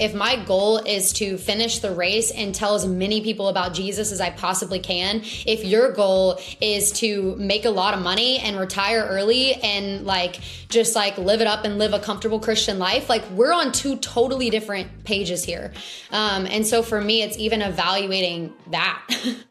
If my goal is to finish the race and tell as many people about Jesus as I possibly can, if your goal is to make a lot of money and retire early and like just like live it up and live a comfortable Christian life, like we're on two totally different pages here. Um, and so for me, it's even evaluating that.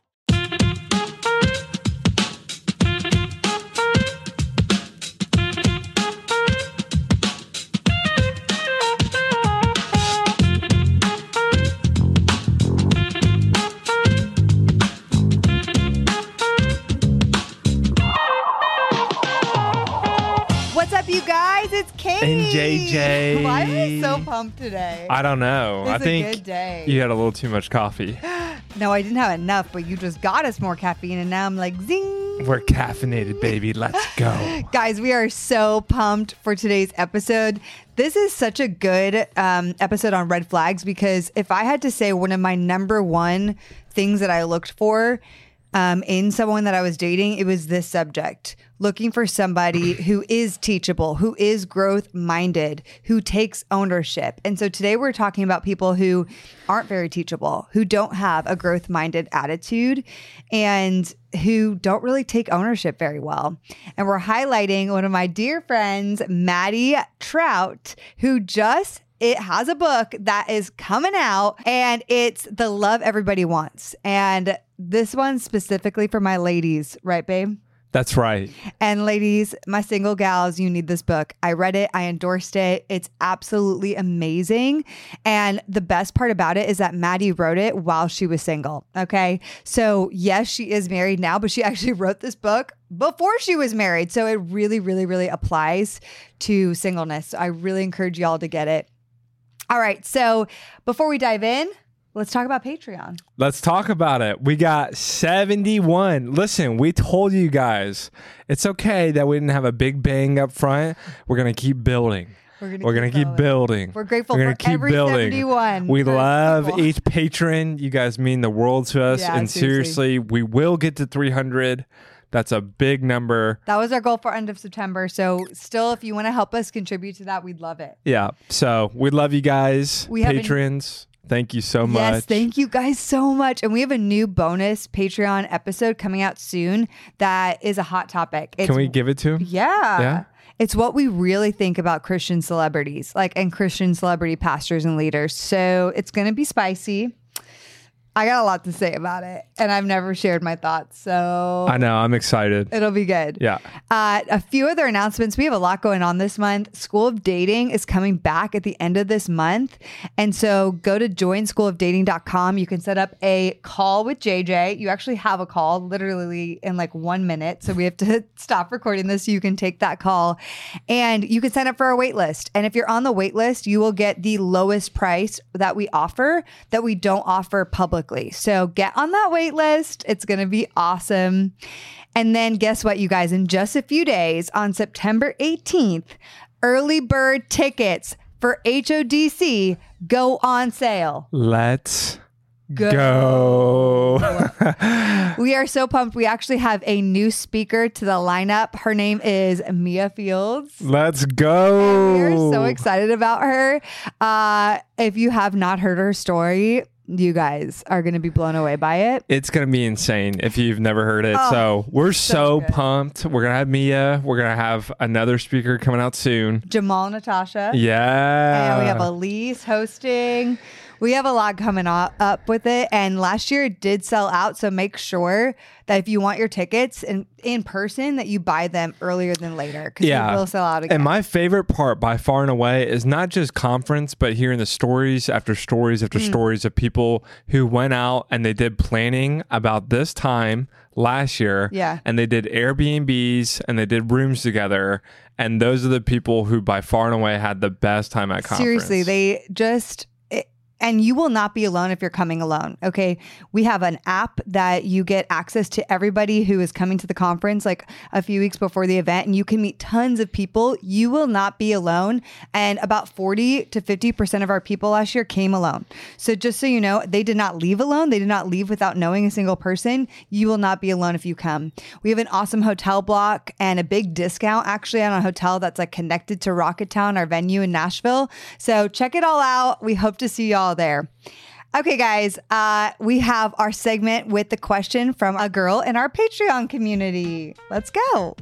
It's Kait. And JJ. Why am I so pumped today? I don't know. It's I a think good day. you had a little too much coffee. no, I didn't have enough, but you just got us more caffeine, and now I'm like, zing. We're caffeinated, baby. Let's go. Guys, we are so pumped for today's episode. This is such a good um, episode on red flags because if I had to say one of my number one things that I looked for um, in someone that I was dating, it was this subject looking for somebody who is teachable, who is growth minded, who takes ownership. And so today we're talking about people who aren't very teachable, who don't have a growth minded attitude, and who don't really take ownership very well. And we're highlighting one of my dear friends, Madi Troutt, who just it has a book that is coming out and it's The Love Everybody Wants. And this one's specifically for my ladies, right, babe? That's right. And ladies, my single gals, you need this book. I read it, I endorsed it. It's absolutely amazing. And the best part about it is that Madi wrote it while she was single. Okay. So, yes, she is married now, but she actually wrote this book before she was married. So, it really, really, really applies to singleness. So I really encourage y'all to get it. All right. So, before we dive in, let's talk about Patreon. Let's talk about it. We got 71. Listen, we told you guys it's okay that we didn't have a big bang up front. We're going to keep building. We're gonna We're keep gonna keep building. We're grateful We're gonna for keep every building. 71 We love people. each patron. You guys mean the world to us. Yeah, and seriously. seriously, we will get to 300. That's a big number. That was our goal for end of September. So, still, if you want to help us contribute to that, we'd love it. Yeah. So we love you guys, We patrons. Thank you so much. Yes, thank you guys so much. And we have a new bonus Patreon episode coming out soon that is a hot topic. It's, Can we give it to him? Yeah. Yeah? It's what we really think about Christian celebrities, like and Christian celebrity pastors and leaders. So it's going to be spicy. I got a lot to say about it, and I've never shared my thoughts. So I know. I'm excited. It'll be good. Yeah. Uh, a few other announcements. We have a lot going on this month. School of Dating is coming back at the end of this month. And so go to joinschoolofdating.com. You can set up a call with JJ. You actually have a call literally in like one minute. So we have to stop recording this so you can take that call. And you can sign up for our wait list. And if you're on the wait list, you will get the lowest price that we offer that we don't offer publicly. So get on that wait list. It's going to be awesome. And then guess what, you guys? In just a few days, on September 18th, early bird tickets for HODC go on sale. Let's Go. go. We are so pumped. We actually have a new speaker to the lineup. Her name is Mia Fields. Let's go. We are so excited about her. Uh, if you have not heard her story, you guys are going to be blown away by it. It's gonna be insane if you've never heard it. Oh, so we're so so, pumped. We're gonna have Mia. We're gonna have another speaker coming out soon. Jamal Natasha. Yeah. And we have Elise hosting. We have a lot coming up, with it. And last year it did sell out. So make sure that if you want your tickets in, in person, that you buy them earlier than later. Because Yeah. will sell out again. And my favorite part by far and away is not just conference, but hearing the stories after stories Mm. after stories of people who went out and they did planning about this time last year. Yeah. And they did Airbnbs and they did rooms together. And those are the people who by far and away had the best time at conference. Seriously, they just. And you will not be alone if you're coming alone. Okay. We have an app that you get access to everybody who is coming to the conference like a few weeks before the event, and you can meet tons of people. You will not be alone. And about 40 to 50% of our people last year came alone. So just so you know, they did not leave alone. They did not leave without knowing a single person. You will not be alone if you come. We have an awesome hotel block and a big discount actually on a hotel that's like connected to Rocketown, our venue in Nashville. So check it all out. We hope to see y'all there. Okay, guys, uh, we have our segment with the question from a girl in our Patreon community. Let's go.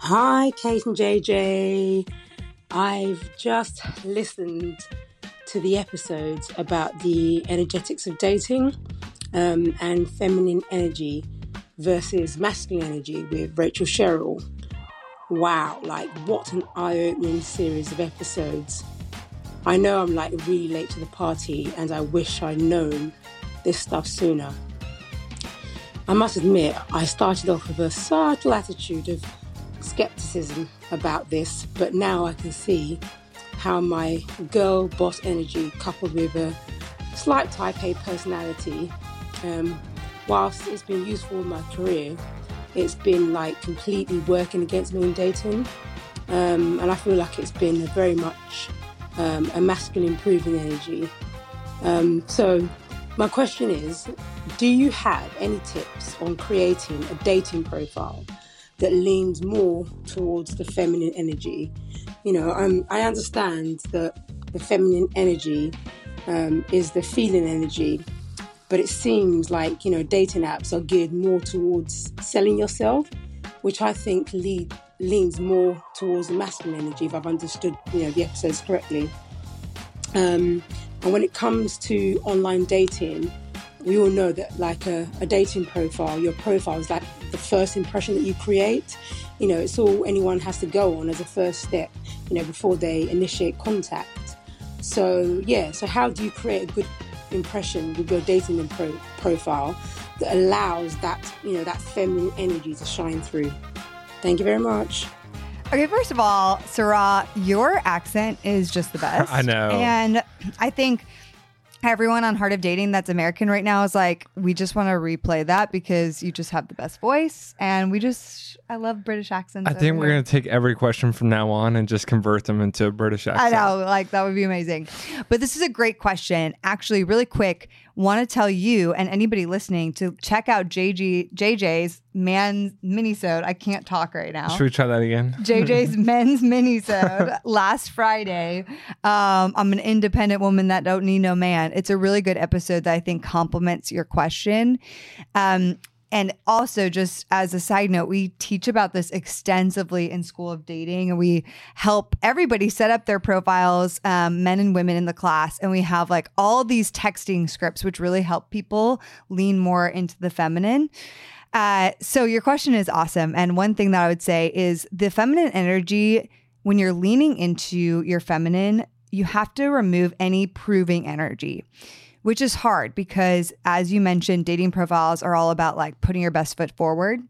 Hi, Kait and JJ. I've just listened to the episodes about the energetics of dating um, and feminine energy versus masculine energy with Rachel Sherrill. Wow, like what an eye opening series of episodes. I know I'm like really late to the party and I wish I'd known this stuff sooner. I must admit, I started off with a subtle attitude of skepticism about this, but now I can see how my girl boss energy coupled with a slight type A personality, um, whilst it's been useful in my career, it's been like completely working against me in dating. Um, and I feel like it's been very much um, a masculine improving energy. Um, so, my question is Do you have any tips on creating a dating profile that leans more towards the feminine energy? You know, um, I understand that the feminine energy um, is the feeling energy, but it seems like, you know, dating apps are geared more towards selling yourself, which I think lead leans more towards the masculine energy, if I've understood you know the episodes correctly. Um, and when it comes to online dating, we all know that like a, a, dating profile, your profile is like the first impression that you create. You know, it's all anyone has to go on as a first step, you know, before they initiate contact. So yeah, so how do you create a good impression with your dating pro- profile that allows that, you know, that feminine energy to shine through? Thank you very much. Okay, first of all, Sarah, your accent is just the best. I know. And I think everyone on Heart of Dating that's American right now is like, we just want to replay that because you just have the best voice. And we just, I love British accents. I think we're going to take every question from now on and just convert them into a British accent. I know, like that would be amazing. But this is a great question. Actually, really quick, want to tell you and anybody listening to check out JG JJ's man minisode. I can't talk right now. Should we try that again? JJ's men's minisode last Friday. Um, I'm an independent woman that don't need no man. It's a really good episode that I think complements your question. Um, and also, just as a side note, we teach about this extensively in School of Dating, and we help everybody set up their profiles, um, men and women in the class. And we have like all these texting scripts, which really help people lean more into the feminine. Uh, so, your question is awesome. And one thing that I would say is the feminine energy, when you're leaning into your feminine, you have to remove any proving energy which is hard because, as you mentioned, dating profiles are all about like putting your best foot forward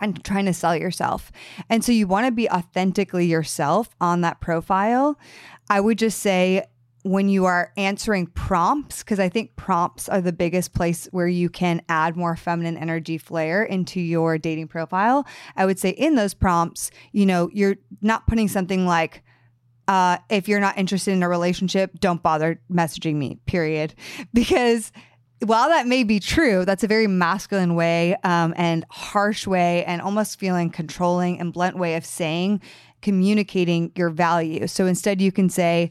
and trying to sell yourself. And so you want to be authentically yourself on that profile. I would just say, when you are answering prompts, because I think prompts are the biggest place where you can add more feminine energy flair into your dating profile. I would say in those prompts, you know, you're not putting something like, uh, if you're not interested in a relationship, don't bother messaging me, period. Because while that may be true, that's a very masculine way um, and harsh way and almost feeling controlling and blunt way of saying, communicating your value. So instead, you can say,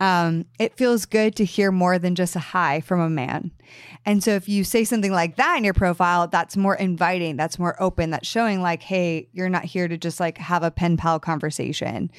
um, it feels good to hear more than just a hi from a man. And so if you say something like that in your profile, that's more inviting, that's more open, that's showing like, hey, you're not here to just like have a pen pal conversation.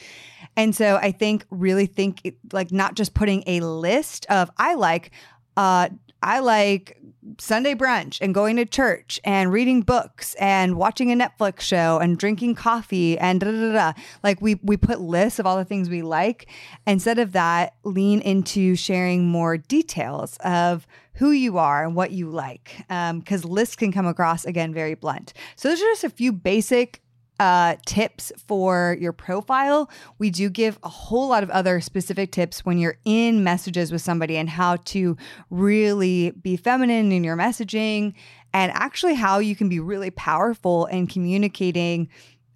And so I think really think like not just putting a list of I like uh I like Sunday brunch and going to church and reading books and watching a Netflix show and drinking coffee and da da da. Like we we put lists of all the things we like. Instead of that, lean into sharing more details of who you are and what you like, because um, lists can come across again very blunt. So those are just a few basic uh, tips for your profile, we do give a whole lot of other specific tips when you're in messages with somebody and how to really be feminine in your messaging and actually how you can be really powerful in communicating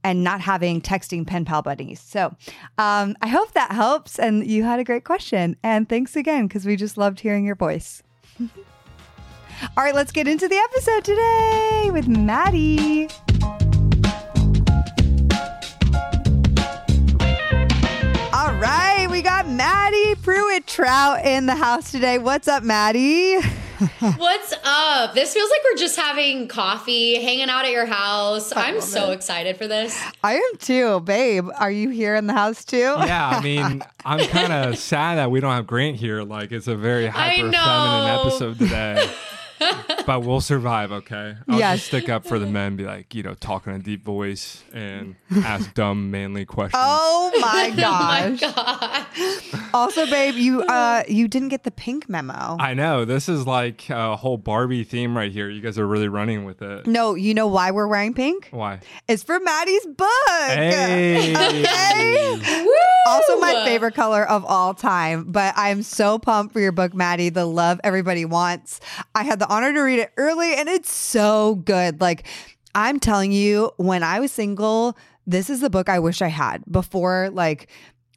and not having texting pen pal buddies. So um, I hope that helps and you had a great question. And thanks again because we just loved hearing your voice. All right, let's get into the episode today with Madi. All right, we got Madi Prewett Troutt in the house today. What's up, Madi? What's up? This feels like we're just having coffee, hanging out at your house. I'm so excited for this. I am too, babe. Are you here in the house too? Yeah, I mean, I'm kind of sad that we don't have Grant here. Like, it's a very hyper feminine episode today. but we'll survive, okay? I'll Yes. just stick up for the men, be like, you know, talking in a deep voice and ask dumb, manly questions. Oh my gosh. God. Also, babe, you uh you didn't get the pink memo. I know. This is like a whole Barbie theme right here. You guys are really running with it. no, you know why we're wearing pink? Why? It's for Madi's book. Hey. Okay. Also, my favorite color of all time. But I'm so pumped for your book, Madi, The Love Everybody Wants. I had the honor to read it early, and it's so good. Like, I'm telling you, when I was single, this is the book I wish I had before, like,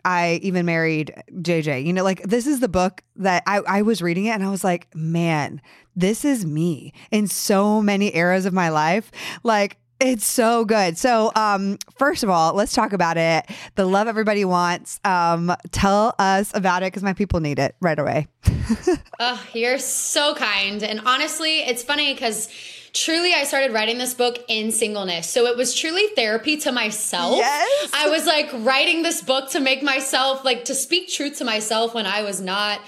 I even married JJ. You know, like this is the book that I, I was reading it and I was like, man, this is me in so many eras of my life. Like, it's so good. So, um, first of all, let's talk about it. The love everybody wants. Um, tell us about it because my people need it right away. Oh, you're so kind. And honestly, it's funny because truly I started writing this book in singleness. So it was truly therapy to myself. Yes. I was like writing this book to make myself, like to speak truth to myself when I was not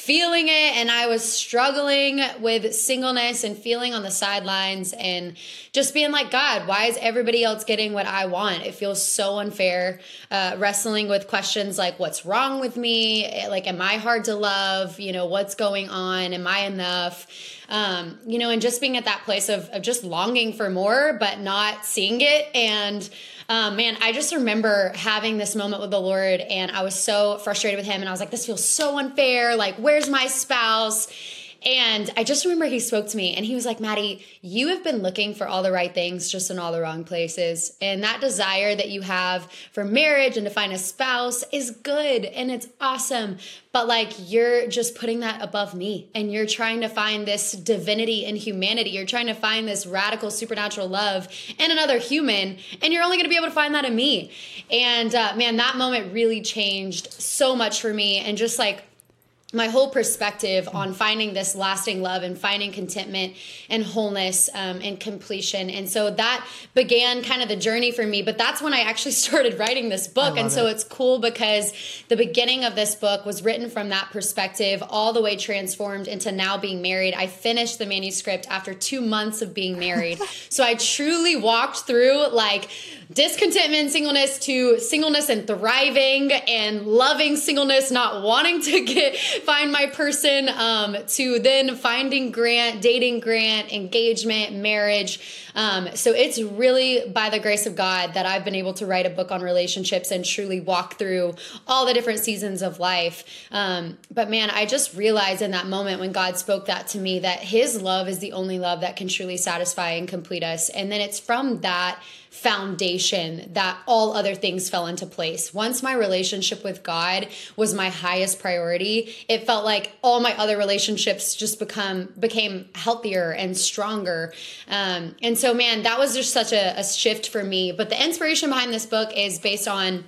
feeling it and I was struggling with singleness and feeling on the sidelines and just being like, God, why is everybody else getting what I want? It feels so unfair. Uh, wrestling with questions like, what's wrong with me? Eh, Like, am I hard to love? You know, what's going on? Am I enough? Um, you know, and just being at that place of, of just longing for more, but not seeing it. And um, man, I just remember having this moment with the Lord, and I was so frustrated with Him, and I was like, "This feels so unfair. Like, where's my spouse?" And I just remember He spoke to me, and He was like, "Madi, you have been looking for all the right things, just in all the wrong places. And that desire that you have for marriage and to find a spouse is good, and it's awesome. But like, you're just putting that above me, and you're trying to find this divinity in humanity. You're trying to find this radical supernatural love in another human, and you're only going to be able to find that in me. And uh, man, that moment really changed so much for me, and just like my whole perspective on finding this lasting love and finding contentment and wholeness um, and completion. And so that began kind of the journey for me. But that's when I actually started writing this book. And so it's cool because the beginning of this book was written from that perspective, all the way transformed into now being married. I finished the manuscript after two months of being married. so I truly walked through like discontentment, singleness to singleness and thriving and loving singleness, not wanting to get find my person, um, to then finding Grant, dating Grant, engagement, marriage. Um, so it's really by the grace of God that I've been able to write a book on relationships and truly walk through all the different seasons of life. Um, but man, I just realized in that moment when God spoke that to me that His love is the only love that can truly satisfy and complete us. And then it's from that foundation that all other things fell into place. Once my relationship with God was my highest priority, it felt like all my other relationships just become became healthier and stronger. Um, and so, man, that was just such a, a shift for me. But the inspiration behind this book is based on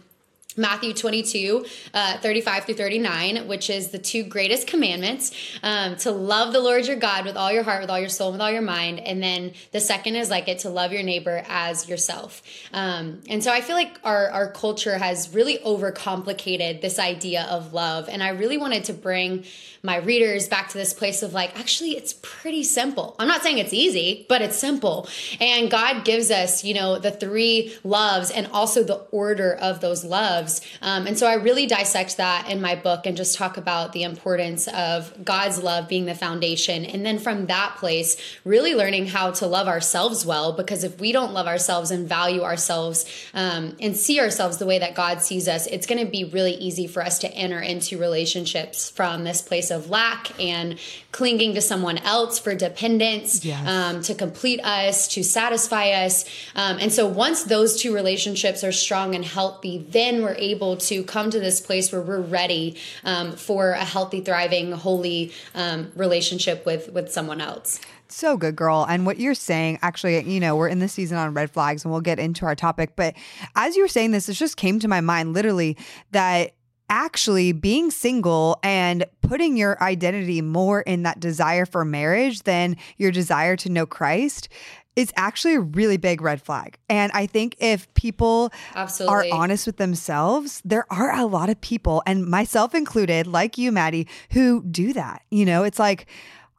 Matthew 22, uh, 35 through 39, which is the two greatest commandments um, to love the Lord your God with all your heart, with all your soul, with all your mind. And then the second is like it to love your neighbor as yourself. Um, and so I feel like our, our culture has really overcomplicated this idea of love. And I really wanted to bring my readers back to this place of like, actually, it's pretty simple. I'm not saying it's easy, but it's simple. And God gives us, you know, the three loves and also the order of those loves. Um, and so I really dissect that in my book and just talk about the importance of God's love being the foundation. And then from that place, really learning how to love ourselves well, because if we don't love ourselves and value ourselves um, and see ourselves the way that God sees us, it's going to be really easy for us to enter into relationships from this place of lack and clinging to someone else for dependence, Yes. um, to complete us, to satisfy us. Um, and so once those two relationships are strong and healthy, then we're able to come to this place where we're ready um, for a healthy, thriving, holy um, relationship with with someone else. So good, girl. And what you're saying, actually, you know, we're in the season on red flags and we'll get into our topic. But as you were saying this, it just came to my mind literally that actually being single and putting your identity more in that desire for marriage than your desire to know Christ is actually a really big red flag. And I think if people Absolutely. are honest with themselves, there are a lot of people, and myself included, like you, Madi, who do that. You know, it's like,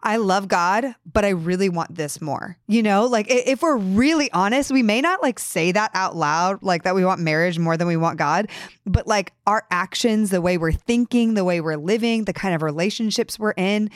I love God, but I really want this more. You know, like if we're really honest, we may not like say that out loud, like that we want marriage more than we want God, but like our actions, the way we're thinking, the way we're living, the kind of relationships we're in,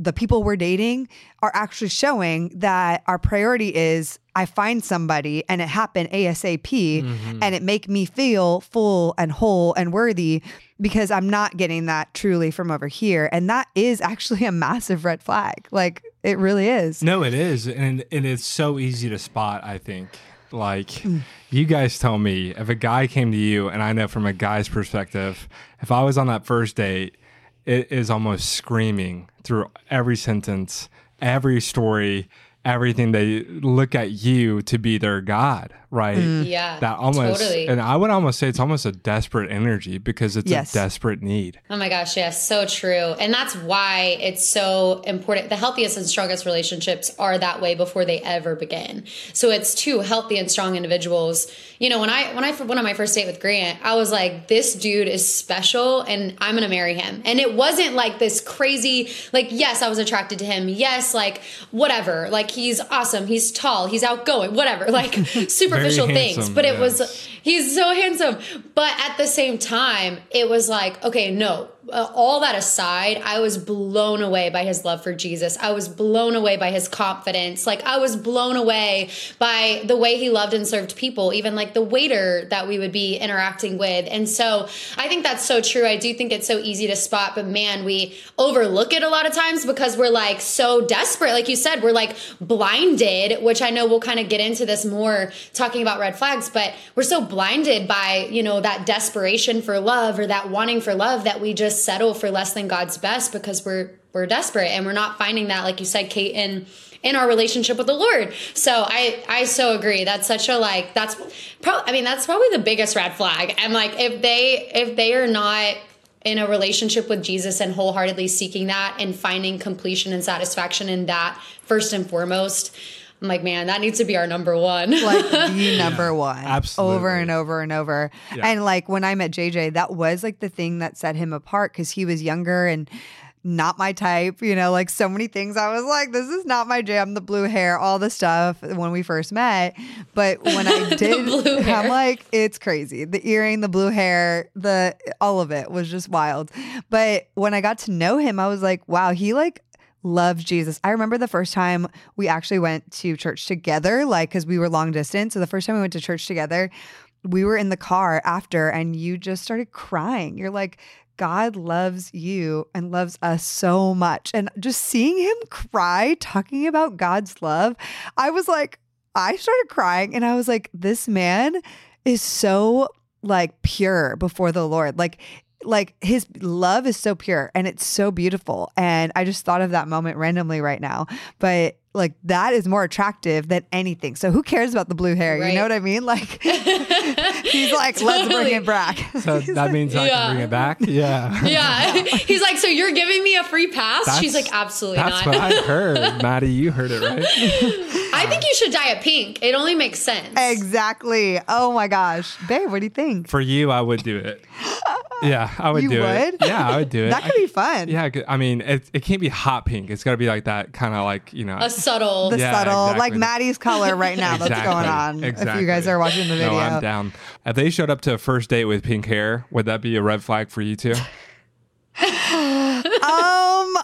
the people we're dating are actually showing that our priority is I find somebody and it happened ASAP mm-hmm. and it make me feel full and whole and worthy because I'm not getting that truly from over here. And that is actually a massive red flag. Like it really is. No, it is, and and it's so easy to spot. I think, like, Hmm. you guys tell me if a guy came to you, and I know from a guy's perspective, if I was on that first date, it is almost screaming through every sentence, every story, everything. They look at you to be their god, right? Mm. Yeah, that almost, totally. and I would almost say it's almost a desperate energy because it's Yes. a desperate need. Oh my gosh, yes, so true. And that's why it's so important. The healthiest and strongest relationships are that way before they ever begin. So it's two healthy and strong individuals. You know, when I when I went on my first date with Grant, I was like, this dude is special and I'm going to marry him. And it wasn't like this crazy like yes, I was attracted to him. Yes, like whatever. Like he's awesome, he's tall, he's outgoing, whatever. Like superficial things. But it was he's so handsome. But at the same time, it was like, okay, no. Uh, all that aside, I was blown away by his love for Jesus. I was blown away by his confidence. Like, I was blown away by the way he loved and served people, even like the waiter that we would be interacting with. And so I think that's so true. I do think it's so easy to spot, but man, we overlook it a lot of times because we're like so desperate. Like you said, we're like blinded, which I know we'll kind of get into this more talking about red flags, but we're so blinded by, you know, that desperation for love or that wanting for love that we just settle for less than God's best because we're we're desperate and we're not finding that like you said Kait in in our relationship with the Lord. So I I so agree. That's such a like that's probably I mean that's probably the biggest red flag. And like if they if they are not in a relationship with Jesus and wholeheartedly seeking that and finding completion and satisfaction in that first and foremost, I'm like, man, that needs to be our number one. like the number one absolutely. over and over and over Yeah. and like when i met jj that was like the thing that set him apart because he was younger and not my type you know like so many things i was like this is not my jam the blue hair all the stuff when we first met but when i did blue i'm hair. like it's crazy the earring the blue hair the all of it was just wild but when i got to know him i was like wow he like loves Jesus. I remember the first time we actually went to church together, like, because we were long distance. So the first time we went to church together, we were in the car after, and you just started crying. You're like, God loves you and loves us so much. And just seeing him cry, talking about God's love, I was like, I started crying and I was like, this man is so like pure before the Lord. Like, like his love is so pure and it's so beautiful. And I just thought of that moment randomly right now. But like that is more attractive than anything. So who cares about the blue hair? You know what I mean? Like he's like, let's bring it back. So that means I Yeah. can bring it back. Yeah. yeah. He's like, so you're giving me a free pass? She's like, absolutely That's not. what I heard, Madi. You heard it right. I think you should dye it pink. It only makes sense. exactly. Oh my gosh. Babe, what do you think? For you, I would do it. Yeah, I would You do it. Yeah, I would do it. That could be fun. Yeah, I could- I mean, it, it can't be hot pink. It's got to be like that kind of like you know. A subtle. The Yeah, subtle, exactly. like Madi's color right now that's going on. If you guys are watching the video. No, I'm down. If they showed up to a first date with pink hair, would that be a red flag for you too? Um,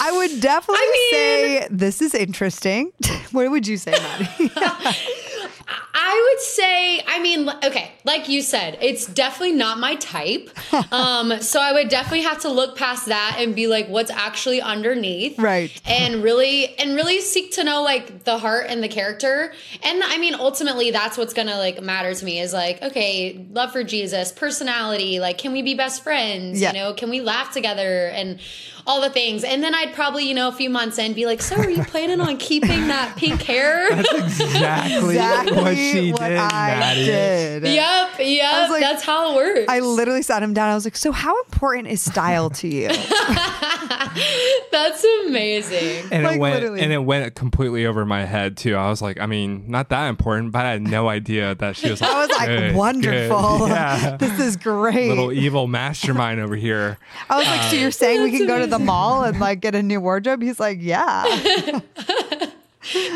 I would definitely I mean- say this is interesting. what would you say, Madi? I would say, I mean, okay, like you said, it's definitely not my type. Um, so I would definitely have to look past that and be like, what's actually underneath, Right. And really, and really seek to know like the heart and the character. And I mean, ultimately, that's what's gonna like matter to me is like, okay, love for Jesus, personality, like, can we be best friends? Yeah. You know, can we laugh together and all the things? And then I'd probably, you know, a few months in, be like, so are you planning on keeping that pink hair? exactly, what she what did, I Madi. did. Yep, yep. like- that's how it works. I literally sat him down. I was like, "So, how important is style to you?" that's amazing. And Like, it went literally. and it went completely over my head too. I was like, I mean, not that important, but I had no idea that she was like, I was like, "Good, "Wonderful! good." Yeah. this is great." Little evil mastermind over here. I was like, "So you're saying we can go to the mall and like get a new wardrobe?" He's like, "Yeah,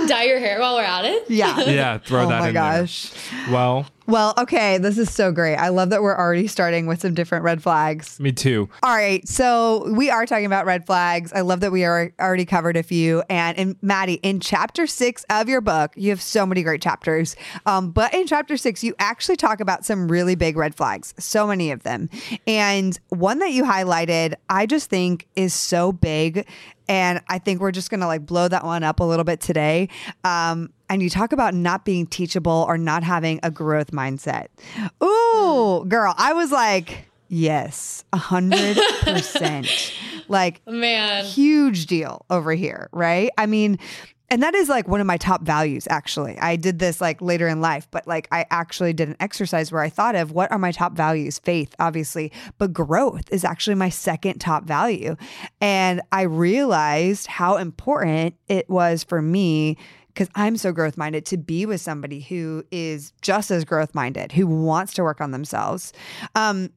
Dye your hair while we're at it. yeah, Yeah, throw oh that my in gosh. there. Well, Well, okay, this is so great. I love that we're already starting with some different red flags. me too. All right, so we are talking about red flags. I love that we are already covered a few. And in Madi, in chapter six of your book, you have so many great chapters. Um, but in chapter six, you actually talk about some really big red flags, so many of them. And one that you highlighted, I just think is so big. And I think we're just gonna like blow that one up a little bit today. Um, and you talk about not being teachable or not having a growth mindset. Ooh, girl, I was like, yes, a hundred percent. Like Man. huge deal over here, right? I mean, and that is like one of my top values, actually. I did this like later in life, but like I actually did an exercise where I thought of what are my top values? Faith, obviously, but growth is actually my second top value. And I realized how important it was for me because I'm so growth minded to be with somebody who is just as growth minded, who wants to work on themselves. Um,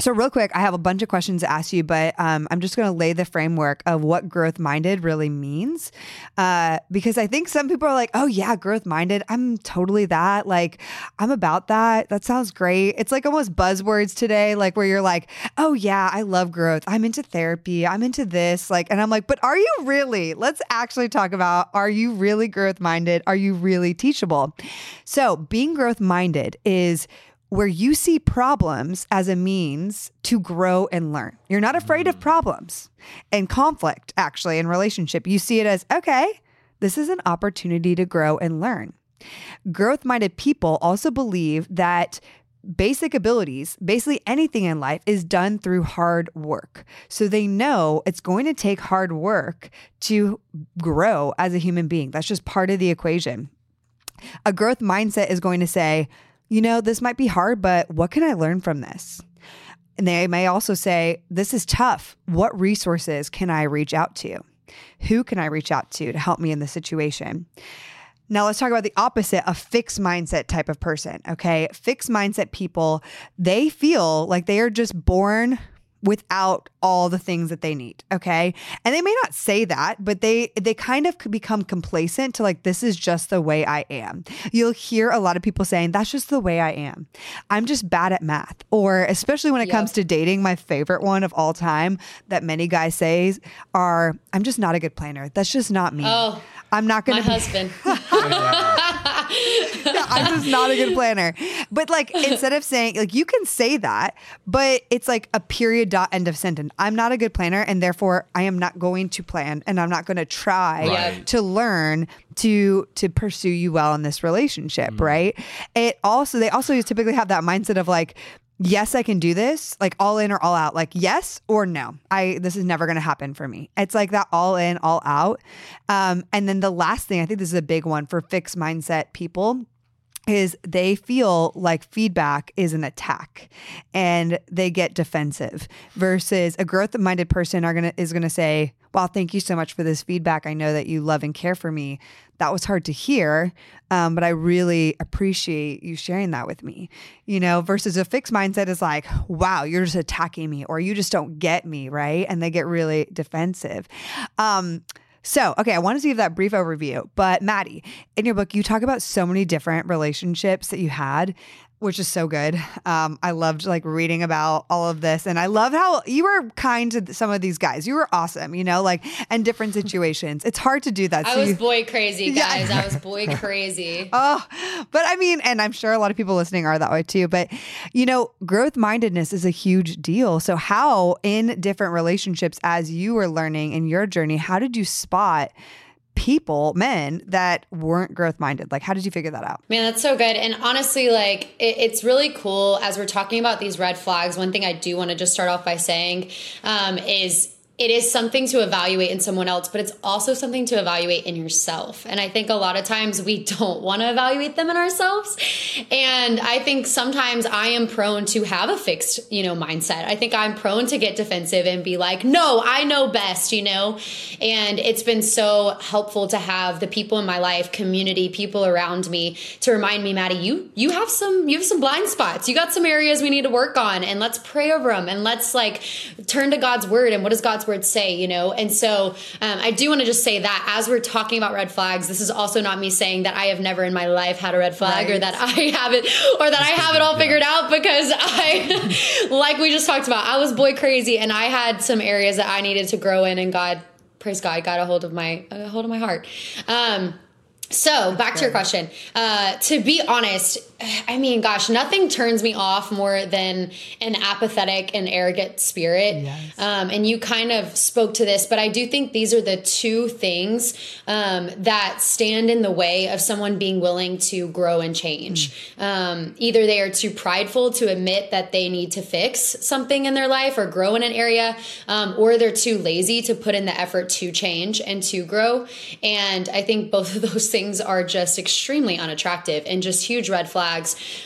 so, real quick, I have a bunch of questions to ask you, but um, I'm just going to lay the framework of what growth minded really means. Uh, because I think some people are like, oh, yeah, growth minded. I'm totally that. Like, I'm about that. That sounds great. It's like almost buzzwords today, like where you're like, oh, yeah, I love growth. I'm into therapy. I'm into this. Like, and I'm like, but are you really? Let's actually talk about are you really growth minded? Are you really teachable? So, being growth minded is where you see problems as a means to grow and learn. You're not afraid of mm. problems and conflict, actually, in relationship. You see it as, okay, this is an opportunity to grow and learn. Growth minded people also believe that basic abilities, basically anything in life, is done through hard work. So they know it's going to take hard work to grow as a human being. That's just part of the equation. A growth mindset is going to say, you know, this might be hard, but what can I learn from this? And they may also say, this is tough. What resources can I reach out to? Who can I reach out to to help me in this situation? Now let's talk about the opposite, a fixed mindset type of person. Okay. Fixed mindset people, they feel like they are just born without all the things that they need okay? And they may not say that but they they kind of become complacent to like this is just the way i am. You'll hear a lot of people saying that's just the way i am. I'm just bad at math. Or especially when it Yep. comes to dating my favorite one of all time that many guys say are i'm just not a good planner. That's just not me. Oh, i'm not gonna my be husband. yeah, I'm just not a good planner. But like instead of saying like you can say that, but it's like a period dot end of sentence. I'm not a good planner and therefore I am not going to plan and I'm not going to try Right. to learn to to pursue you well in this relationship, right? It also they also typically have that mindset of like yes i can do this like all in or all out like yes or no i this is never going to happen for me it's like that all in all out um, and then the last thing i think this is a big one for fixed mindset people is they feel like feedback is an attack and they get defensive versus a growth minded person are gonna is gonna say wow, thank you so much for this feedback. I know that you love and care for me. That was hard to hear, um, but I really appreciate you sharing that with me. You know, versus a fixed mindset is like, wow, you're just attacking me or you just don't get me, right? And they get really defensive. Um, so, okay, I wanted to give that brief overview. But Madi, in your book, you talk about so many different relationships that you had which is so good. Um, I loved like reading about all of this, and I love how you were kind to some of these guys. You were awesome, you know, like and different situations. It's hard to do that. I so was you, boy crazy, guys. Yeah. I was boy crazy. oh, but I mean, and I'm sure a lot of people listening are that way too. But you know, growth mindedness is a huge deal. So, how in different relationships, as you were learning in your journey, how did you spot? People, men that weren't growth minded? Like, how did you figure that out? Man, that's so good. And honestly, like, it, it's really cool as we're talking about these red flags. One thing I do want to just start off by saying um, is it is something to evaluate in someone else, but it's also something to evaluate in yourself. And I think a lot of times we don't want to evaluate them in ourselves. And I think sometimes I am prone to have a fixed, you know, mindset. I think I'm prone to get defensive and be like, no, I know best, you know? And it's been so helpful to have the people in my life, community, people around me to remind me, Madi, you you have some you have some blind spots. You got some areas we need to work on and let's pray over them and let's like turn to God's word and what does God's God's word say, you know? And so um, I do want to just say that as we're talking about red flags, this is also not me saying that I have never in my life had a red flag right. or that I have it or that I have it all figured out because I, like we just talked about, I was boy crazy and I had some areas that I needed to grow in and God, praise God, got a hold of my, a hold of my heart. Um, so back to your question. Uh, to be honest, I mean, gosh, nothing turns me off more than an apathetic and arrogant spirit. Yes. Um, and you kind of spoke to this, but I do think these are the two things um, that stand in the way of someone being willing to grow and change. Mm. Um, either they are too prideful to admit that they need to fix something in their life or grow in an area, um, or they're too lazy to put in the effort to change and to grow. And I think both of those things are just extremely unattractive and just huge red flags.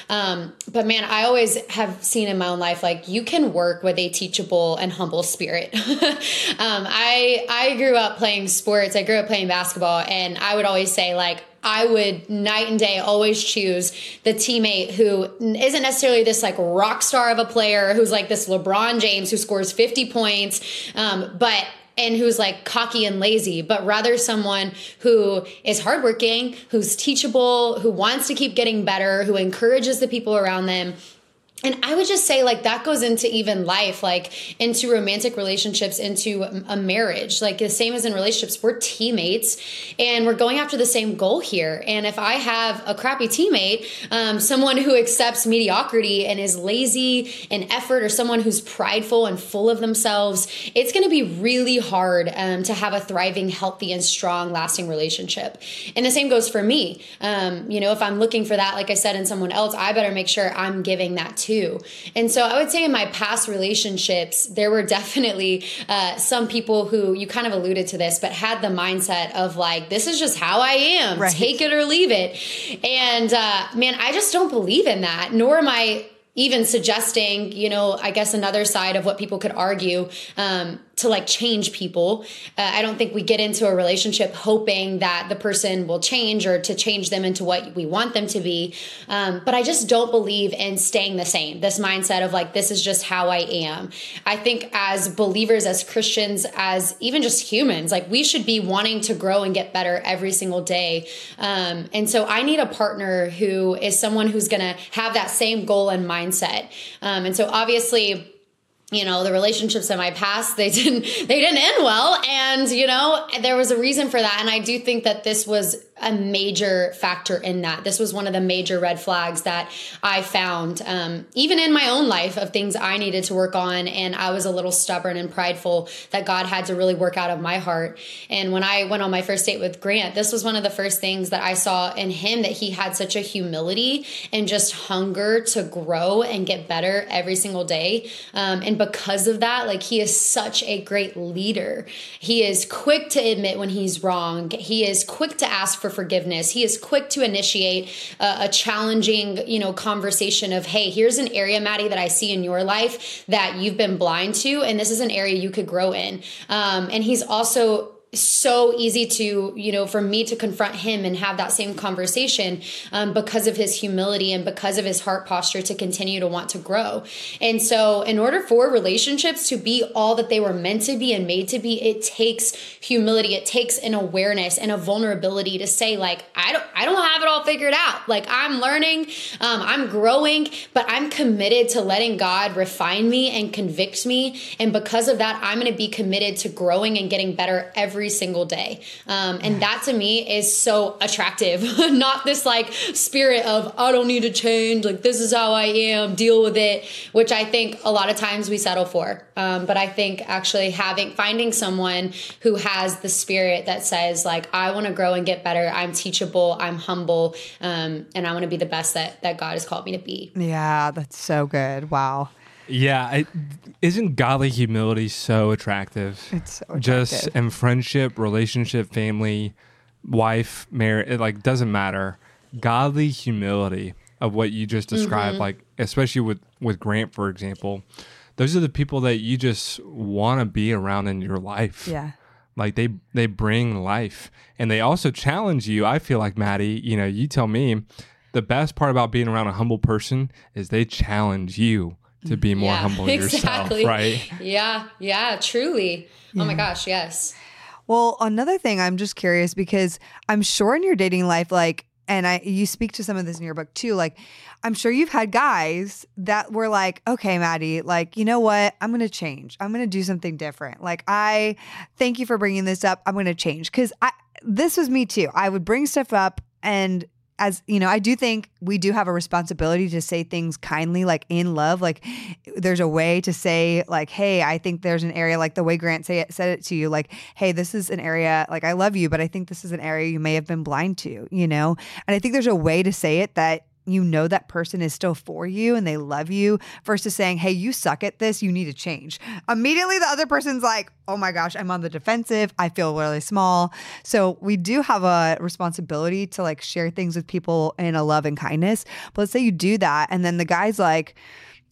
Um, but man, I always have seen in my own life like you can work with a teachable and humble spirit. um, I I grew up playing sports. I grew up playing basketball, and I would always say like I would night and day always choose the teammate who isn't necessarily this like rock star of a player who's like this LeBron James who scores 50 points, um, but and who's like cocky and lazy, but rather someone who is hardworking, who's teachable, who wants to keep getting better, who encourages the people around them and I would just say, like, that goes into even life, like into romantic relationships, into a marriage. Like, the same as in relationships, we're teammates and we're going after the same goal here. And if I have a crappy teammate, um, someone who accepts mediocrity and is lazy in effort, or someone who's prideful and full of themselves, it's going to be really hard um, to have a thriving, healthy, and strong, lasting relationship. And the same goes for me. Um, you know, if I'm looking for that, like I said, in someone else, I better make sure I'm giving that to too. And so I would say in my past relationships, there were definitely uh, some people who you kind of alluded to this, but had the mindset of like, this is just how I am, right. take it or leave it. And uh, man, I just don't believe in that, nor am I even suggesting, you know, I guess another side of what people could argue um, to like change people. Uh, I don't think we get into a relationship hoping that the person will change or to change them into what we want them to be. Um, but I just don't believe in staying the same. This mindset of like, this is just how I am. I think as believers, as Christians, as even just humans, like we should be wanting to grow and get better every single day. Um, and so I need a partner who is someone who's going to have that same goal and mindset. Um, and so obviously, you know the relationships in my past they didn't they didn't end well. And you know there was a reason for that. And i do think that this was a major factor in that. This was one of the major red flags that I found, um, even in my own life, of things I needed to work on. And I was a little stubborn and prideful that God had to really work out of my heart. And when I went on my first date with Grant, this was one of the first things that I saw in him that he had such a humility and just hunger to grow and get better every single day. Um, and because of that, like he is such a great leader. He is quick to admit when he's wrong, he is quick to ask for for forgiveness. He is quick to initiate a, a challenging, you know, conversation of, hey, here's an area, Madi, that I see in your life that you've been blind to, and this is an area you could grow in. Um, and he's also so easy to you know for me to confront him and have that same conversation um, because of his humility and because of his heart posture to continue to want to grow. And so in order for relationships to be all that they were meant to be and made to be it takes humility. It takes an awareness and a vulnerability to say like i don't i don't have it all figured out. Like i'm learning um, i'm growing but i'm committed to letting god refine me and convict me. And because of that i'm going to be committed to growing and getting better every every single day. Um, and that to me is so attractive. Not this like spirit of, I don't need to change, like this is how I am, deal with it, which I think a lot of times we settle for. Um, but I think actually having, finding someone who has the spirit that says, like, I want to grow and get better, I'm teachable, I'm humble, um, and I want to be the best that, that God has called me to be. Yeah, that's so good. Wow. Yeah, I, isn't godly humility so attractive? It's so attractive. Just in friendship, relationship, family, wife, marriage, it like doesn't matter. Godly humility of what you just described, Mm-hmm. like especially with with Grant, for example, those are the people that you just want to be around in your life. Yeah. Like they they bring life, and they also challenge you. I feel like Madi, you know, you tell me, the best part about being around a humble person is they challenge you to be more Yeah, humble exactly. yourself, right? Yeah, yeah, truly. Oh my gosh, yes. Well, another thing I'm just curious because I'm sure in your dating life, like, and I you speak to some of this in your book too, like I'm sure you've had guys that were like, okay, Madi, like, you know what? I'm gonna change. I'm gonna do something different. Like, I thank you for bringing this up. I'm gonna change. Cause I this was me too. I would bring stuff up and as you know, I do think we do have a responsibility to say things kindly, like in love. Like, there's a way to say, like, "Hey, I think there's an area," like the way Grant say it, said it to you, like, "Hey, this is an area, like, I love you, but I think this is an area you may have been blind to," you know. And I think there's a way to say it that you know that person is still for you and they love you versus saying, Hey, you suck at this, you need to change. Immediately, the other person's like, Oh my gosh, I'm on the defensive. I feel really small. So, we do have a responsibility to like share things with people in a love and kindness. But let's say you do that, and then the guy's like,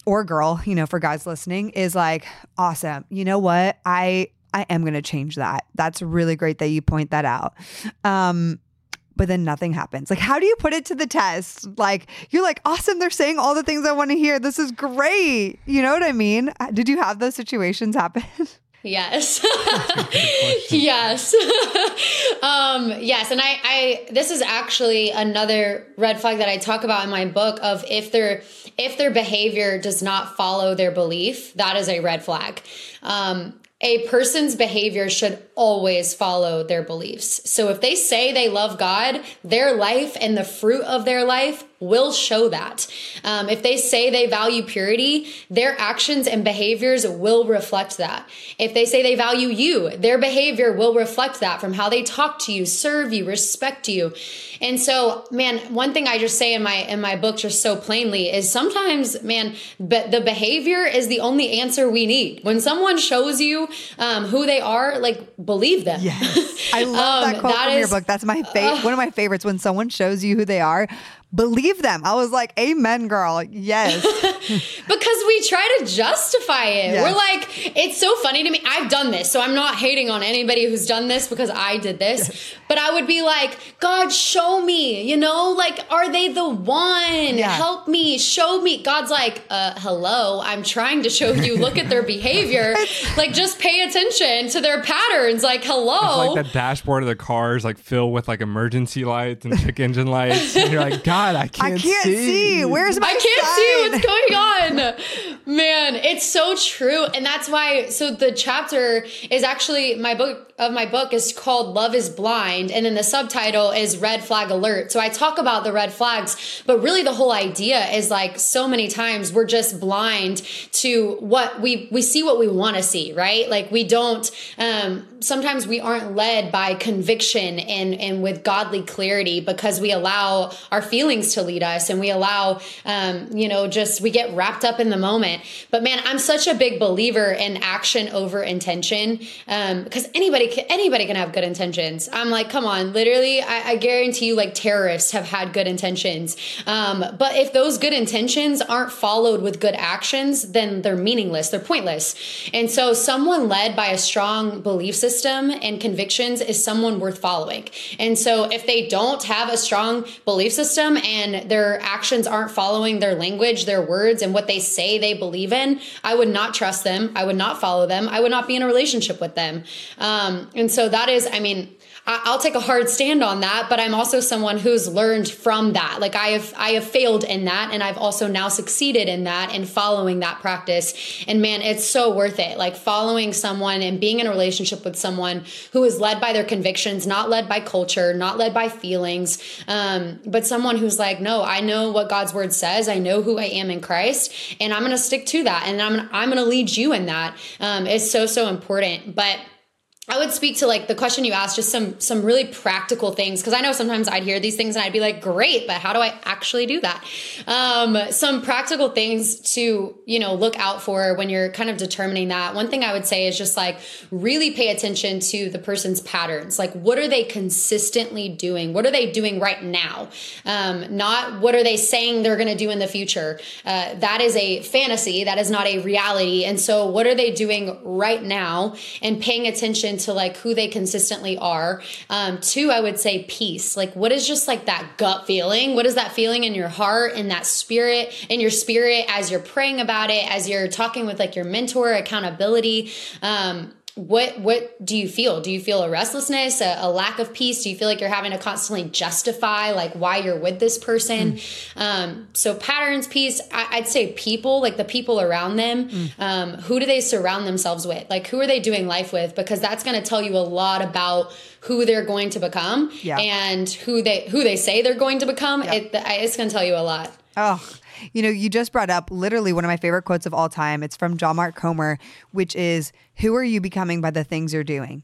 or girl, you know, for guys listening, is like, Awesome. You know what? I, I am going to change that. That's really great that you point that out. Um, but then nothing happens. Like, how do you put it to the test? Like, you're like, awesome, they're saying all the things I want to hear. This is great. You know what I mean? Did you have those situations happen? Yes. yes. um, yes. And I, I, this is actually another red flag that I talk about in my book of if their, if their behavior does not follow their belief, that is a red flag. Um, a person's behavior should always follow their beliefs. So if they say they love God, their life and the fruit of their life will show that. Um, if they say they value purity, their actions and behaviors will reflect that. If they say they value you, their behavior will reflect that from how they talk to you, serve you, respect you. And so, man, one thing I just say in my in my book just so plainly is sometimes, man, but the behavior is the only answer we need. When someone shows you um, who they are, like believe them. Yes. I love Um, that quote that from your book. That's my favorite. one of my favorites when someone shows you who they are. Believe them. I was like, Amen, girl. Yes. because we try to justify it. Yes. We're like, it's so funny to me. I've done this, so I'm not hating on anybody who's done this because I did this. But I would be like, God, show me, you know, like, are they the one? Yeah. Help me, show me. God's like, uh, hello, I'm trying to show you. Look at their behavior. like, just pay attention to their patterns. Like, hello. It's like the dashboard of the cars like filled with like emergency lights and check engine lights. And you're like, God, I I can't, I can't see. Where's my I can't see what's going on. Man, it's so true. And that's why so the chapter is actually my book of my book is called Love is Blind and then the subtitle is Red Flag Alert. So I talk about the red flags, but really the whole idea is like so many times we're just blind to what we we see what we want to see, right? Like we don't um sometimes we aren't led by conviction and and with godly clarity because we allow our feelings to lead us and we allow um you know just we get wrapped up in the moment but man i'm such a big believer in action over intention um because anybody anybody can, anybody can have good intentions. I'm like, come on, literally, I, I guarantee you, like terrorists have had good intentions. Um, but if those good intentions aren't followed with good actions, then they're meaningless. They're pointless. And so, someone led by a strong belief system and convictions is someone worth following. And so, if they don't have a strong belief system and their actions aren't following their language, their words, and what they say they believe in, I would not trust them. I would not follow them. I would not be in a relationship with them. Um, and so that is, I mean, I'll take a hard stand on that, but I'm also someone who's learned from that. Like I have, I have failed in that, and I've also now succeeded in that and following that practice. And man, it's so worth it. Like following someone and being in a relationship with someone who is led by their convictions, not led by culture, not led by feelings, um, but someone who's like, no, I know what God's word says. I know who I am in Christ, and I'm going to stick to that, and I'm I'm going to lead you in that. Um, it's so so important, but I would speak to like the question you asked, just some some really practical things because I know sometimes I'd hear these things and I'd be like, great, but how do I actually do that? Um, some practical things to you know look out for when you're kind of determining that. One thing I would say is just like really pay attention to the person's patterns. Like, what are they consistently doing? What are they doing right now? Um, not what are they saying they're going to do in the future. Uh, that is a fantasy. That is not a reality. And so, what are they doing right now? And paying attention into like who they consistently are. Um, two, I would say peace. Like, what is just like that gut feeling? What is that feeling in your heart, in that spirit, in your spirit as you're praying about it, as you're talking with like your mentor, accountability? Um, what what do you feel do you feel a restlessness a, a, lack of peace do you feel like you're having to constantly justify like why you're with this person mm. um, so patterns peace I, would say people like the people around them mm. um, who do they surround themselves with like who are they doing life with because that's going to tell you a lot about who they're going to become yeah. and who they who they say they're going to become yeah. it, it's going to tell you a lot oh you know, you just brought up literally one of my favorite quotes of all time. It's from John Mark Comer, which is, Who are you becoming by the things you're doing?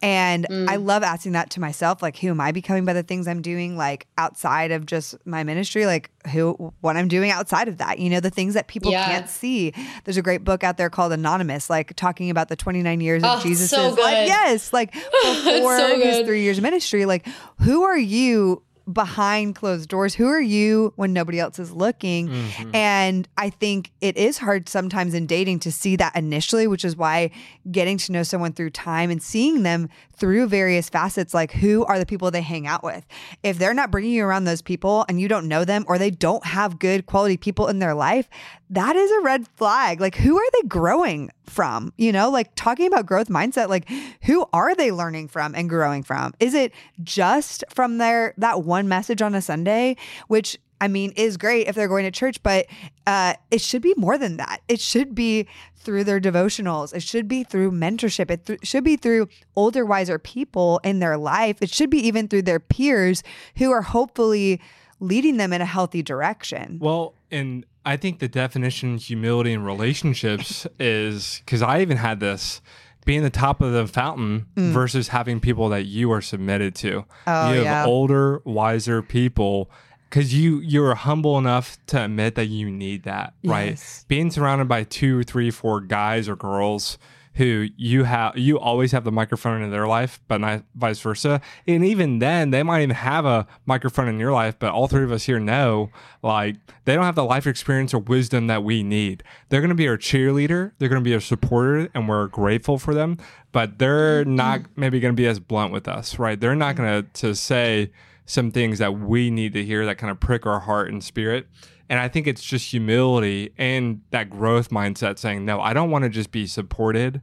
And mm. I love asking that to myself, like, who am I becoming by the things I'm doing, like outside of just my ministry, like who, what I'm doing outside of that, you know, the things that people yeah. can't see. There's a great book out there called Anonymous, like talking about the 29 years of oh, Jesus' so life. Yes, like before so his three years of ministry, like, who are you behind closed doors. Who are you when nobody else is looking? Mm-hmm. And I think it is hard sometimes in dating to see that initially, which is why getting to know someone through time and seeing them through various facets, like who are the people they hang out with? If they're not bringing you around those people and you don't know them or they don't have good quality people in their life, that is a red flag. Like, who are they growing from? You know, like talking about growth mindset, like who are they learning from and growing from? Is it just from their that one message on a Sunday, which I mean, is great if they're going to church, but uh, it should be more than that. It should be through their devotionals. It should be through mentorship. It th- should be through older, wiser people in their life. It should be even through their peers who are hopefully leading them in a healthy direction. Well, and I think the definition of humility in relationships is because I even had this being the top of the fountain mm. versus having people that you are submitted to. Oh, you have yeah. older, wiser people because you you're humble enough to admit that you need that, yes. right? Being surrounded by two, three, four guys or girls who you have you always have the microphone in their life, but not vice versa. And even then, they might even have a microphone in your life, but all three of us here know like they don't have the life experience or wisdom that we need. They're going to be our cheerleader, they're going to be our supporter, and we're grateful for them. But they're mm-hmm. not maybe going to be as blunt with us, right? They're not going to to say some things that we need to hear that kind of prick our heart and spirit. And I think it's just humility and that growth mindset saying, no, I don't want to just be supported.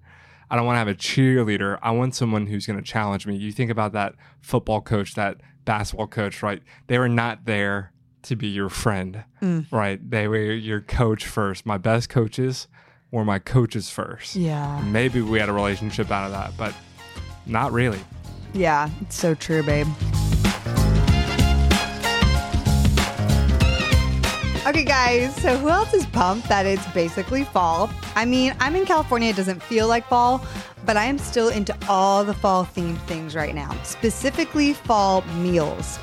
I don't want to have a cheerleader. I want someone who's going to challenge me. You think about that football coach, that basketball coach, right? They were not there to be your friend, mm. right? They were your coach first. My best coaches were my coaches first. Yeah. Maybe we had a relationship out of that, but not really. Yeah, it's so true, babe. Okay, guys, so who else is pumped that it's basically fall? I mean, I'm in California, it doesn't feel like fall, but I am still into all the fall themed things right now, specifically fall meals.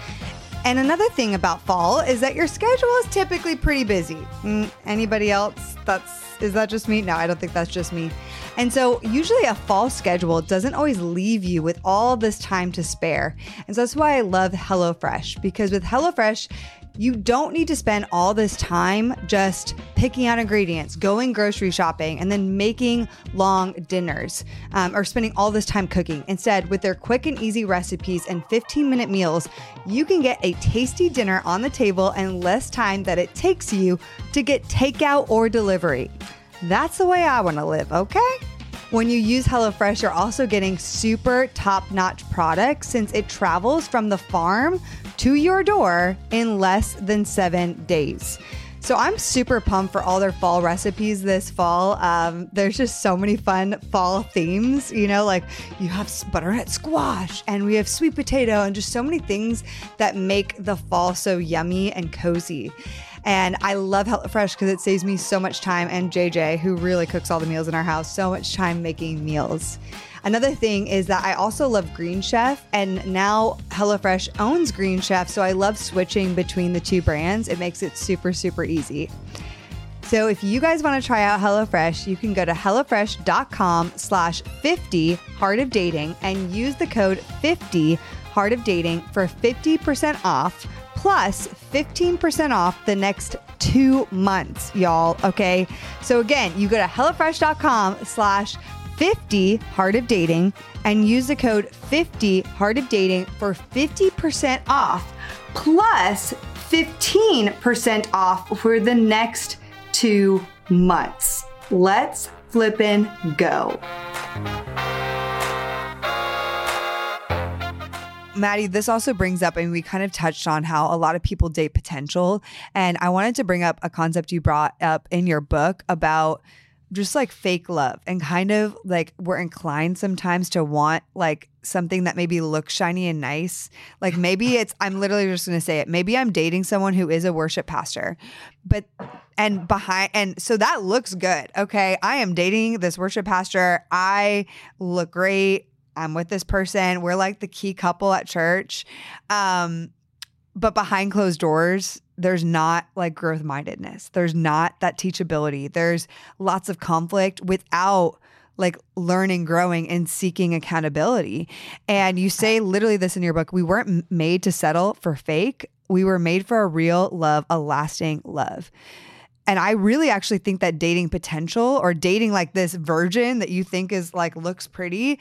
And another thing about fall is that your schedule is typically pretty busy. Mm, anybody else that's is that just me? No, I don't think that's just me. And so, usually, a fall schedule doesn't always leave you with all this time to spare. And so, that's why I love HelloFresh because with HelloFresh, you don't need to spend all this time just picking out ingredients, going grocery shopping, and then making long dinners um, or spending all this time cooking. Instead, with their quick and easy recipes and 15 minute meals, you can get a tasty dinner on the table in less time that it takes you to get takeout or delivery. That's the way I want to live, okay? When you use HelloFresh, you're also getting super top notch products since it travels from the farm to your door in less than seven days. So I'm super pumped for all their fall recipes this fall. Um, there's just so many fun fall themes. You know, like you have butternut squash and we have sweet potato and just so many things that make the fall so yummy and cozy. And I love HelloFresh because it saves me so much time and JJ, who really cooks all the meals in our house, so much time making meals. Another thing is that I also love Green Chef, and now HelloFresh owns Green Chef, so I love switching between the two brands. It makes it super, super easy. So if you guys want to try out HelloFresh, you can go to HelloFresh.com slash 50 Heart of Dating and use the code 50 Heart of Dating for 50% off plus 15% off the next two months, y'all. Okay. So again, you go to HelloFresh.com slash 50 Heart of Dating and use the code 50 Heart of Dating for 50% off plus 15% off for the next two months. Let's flippin' go. Madi, this also brings up, and we kind of touched on how a lot of people date potential. And I wanted to bring up a concept you brought up in your book about just like fake love and kind of like we're inclined sometimes to want like something that maybe looks shiny and nice. Like maybe it's, I'm literally just going to say it. Maybe I'm dating someone who is a worship pastor, but, and behind, and so that looks good. Okay. I am dating this worship pastor. I look great. I'm with this person. We're like the key couple at church. Um, but behind closed doors, there's not like growth mindedness. There's not that teachability. There's lots of conflict without like learning, growing, and seeking accountability. And you say literally this in your book we weren't made to settle for fake, we were made for a real love, a lasting love. And I really actually think that dating potential or dating like this virgin that you think is like looks pretty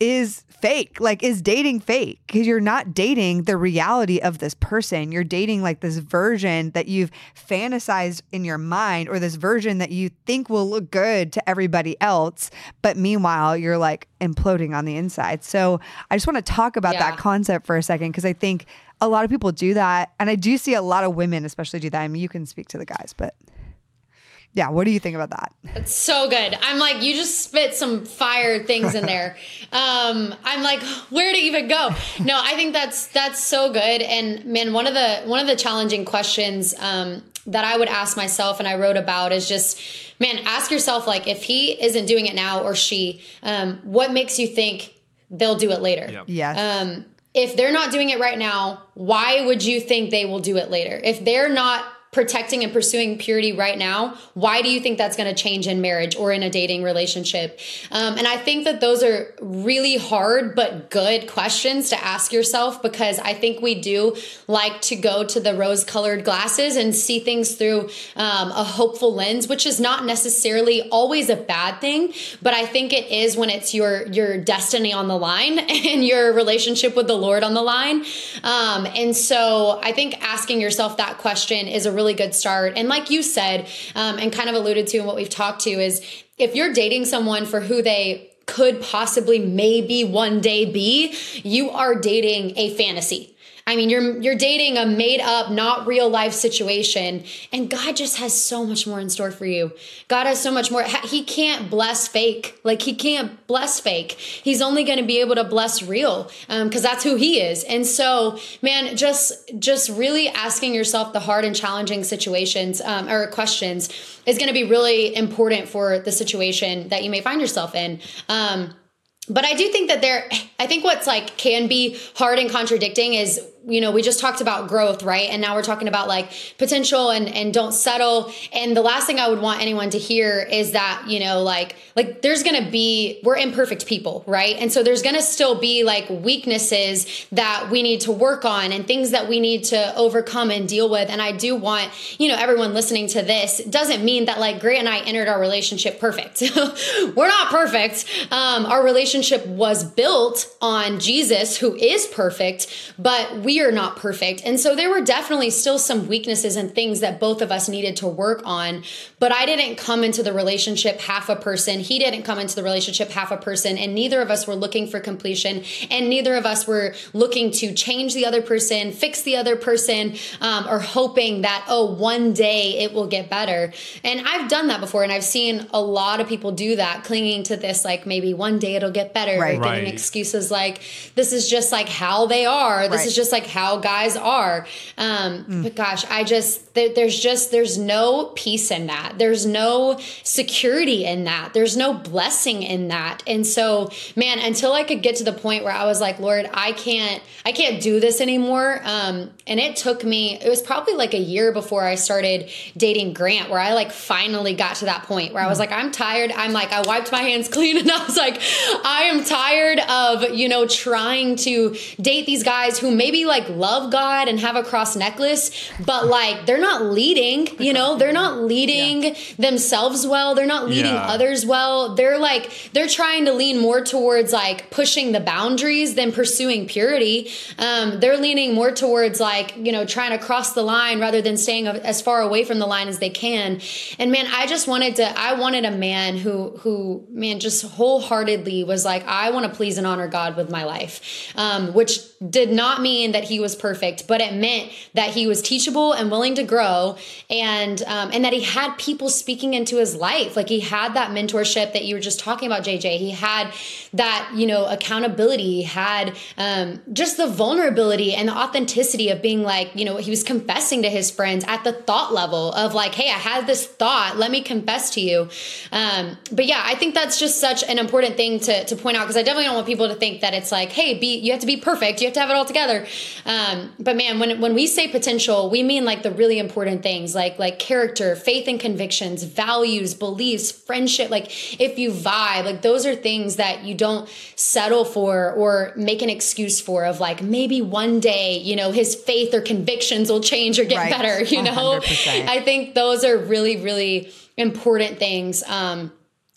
is fake, like is dating fake because you're not dating the reality of this person. You're dating like this version that you've fantasized in your mind or this version that you think will look good to everybody else. But meanwhile, you're like imploding on the inside. So I just want to talk about yeah. that concept for a second because I think a lot of people do that. And I do see a lot of women, especially, do that. I mean, you can speak to the guys, but yeah, what do you think about that? It's so good. I'm like, you just spit some fire things in there. um, I'm like, where to even go? No, I think that's that's so good. And man, one of the one of the challenging questions um, that I would ask myself, and I wrote about, is just, man, ask yourself like, if he isn't doing it now or she, um, what makes you think they'll do it later? Yep. Yes. Um, if they're not doing it right now, why would you think they will do it later? If they're not protecting and pursuing purity right now, why do you think that's going to change in marriage or in a dating relationship? Um, and I think that those are really hard but good questions to ask yourself because I think we do like to go to the rose colored glasses and see things through um, a hopeful lens, which is not necessarily always a bad thing, but I think it is when it's your your destiny on the line and your relationship with the Lord on the line. Um, and so I think asking yourself that question is a really really good start. And like you said, um, and kind of alluded to in what we've talked to, is if you're dating someone for who they could possibly maybe one day be, you are dating a fantasy I mean, you're you're dating a made up, not real life situation, and God just has so much more in store for you. God has so much more. He can't bless fake. Like he can't bless fake. He's only going to be able to bless real because um, that's who he is. And so, man, just just really asking yourself the hard and challenging situations um, or questions is going to be really important for the situation that you may find yourself in. Um, but I do think that there, I think what's like can be hard and contradicting is you know, we just talked about growth, right? And now we're talking about like potential and and don't settle. And the last thing I would want anyone to hear is that, you know, like like there's going to be we're imperfect people, right? And so there's going to still be like weaknesses that we need to work on and things that we need to overcome and deal with. And I do want, you know, everyone listening to this doesn't mean that like Grant and I entered our relationship perfect. we're not perfect. Um, our relationship was built on Jesus, who is perfect, but we are not perfect. And so there were definitely still some weaknesses and things that both of us needed to work on. But I didn't come into the relationship half a person. He didn't come into the relationship half a person. And neither of us were looking for completion. And neither of us were looking to change the other person, fix the other person, um, or hoping that, oh, one day it will get better. And I've done that before. And I've seen a lot of people do that, clinging to this, like maybe one day it'll get better, Right. or getting Right. excuses like, this is just like how they are. This Right. is just like how guys are. Um, Mm. But gosh, I just, there, there's just, there's no peace in that. There's no security in that. There's no blessing in that. And so, man, until I could get to the point where I was like, Lord, I can't, I can't do this anymore. Um, and it took me, it was probably like a year before I started dating Grant, where I like finally got to that point where I was like, I'm tired. I'm like, I wiped my hands clean and I was like, I am tired of, you know, trying to date these guys who maybe like love God and have a cross necklace, but like they're not leading, you know, they're not leading themselves well. They're not leading Yeah. others well. They're like, they're trying to lean more towards like pushing the boundaries than pursuing purity. Um, they're leaning more towards like, you know, trying to cross the line rather than staying as far away from the line as they can. And man, I just wanted to, I wanted a man who, who, man, just wholeheartedly was like, I want to please and honor God with my life. Um, which did not mean that he was perfect, but it meant that he was teachable and willing to grow and, um, and that he had people speaking into his life. Like he had that mentorship that you were just talking about, JJ. He had that, you know, accountability, he had, um, just the vulnerability and the authenticity of being like, you know, he was confessing to his friends at the thought level of like, Hey, I had this thought, let me confess to you. Um, but yeah, I think that's just such an important thing to, to point out because I definitely don't want people to think that it's like, Hey, be, you have to be perfect. You have to have it all together. Um, but man, when, when we say potential, we mean like the really important things like, like character, faith and convictions, values, beliefs, friendship. Like if you vibe, like those are things that you don't settle for or make an excuse for of like, maybe one day, you know, his faith or convictions will change or get Right. better, you know? 100%. I think those are really, really important things. Um,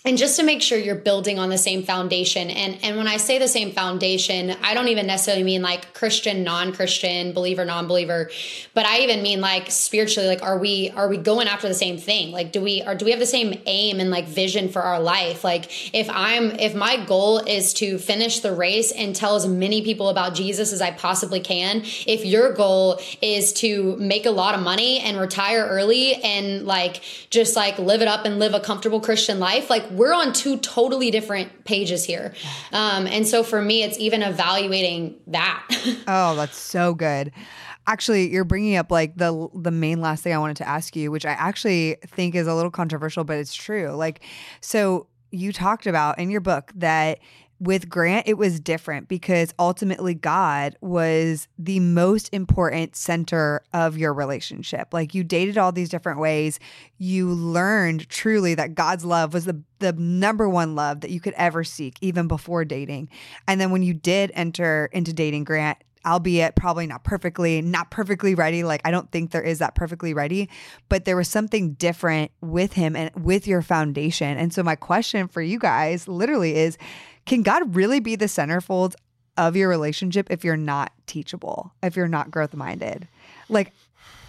and just to make sure you're building on the same foundation. And and when i say the same foundation i don't even necessarily mean like christian non-christian believer non-believer. But i even mean like spiritually like are we are we going after the same thing? Like do we do we have the same aim and like vision for our life? Like if i'm if my goal is to finish the race and tell as many people about jesus as i possibly can if your goal is to make a lot of money and retire early and like just like live it up and live a comfortable christian life like we're on two totally different pages here um, and so for me it's even evaluating that Oh, that's so good. Actually, you're bringing up like the the main last thing I wanted to ask you, which I actually think is a little controversial, but it's true. Like, so you talked about in your book that with Grant, it was different because ultimately God was the most important center of your relationship. Like you dated all these different ways. You learned truly that God's love was the, the number one love that you could ever seek, even before dating. And then when you did enter into dating Grant, albeit probably not perfectly, not perfectly ready. Like, I don't think there is that perfectly ready, but there was something different with him and with your foundation. And so, my question for you guys literally is can God really be the centerfold of your relationship if you're not teachable, if you're not growth minded? Like,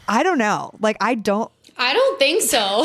I don't know. Like, I don't i don't think so either.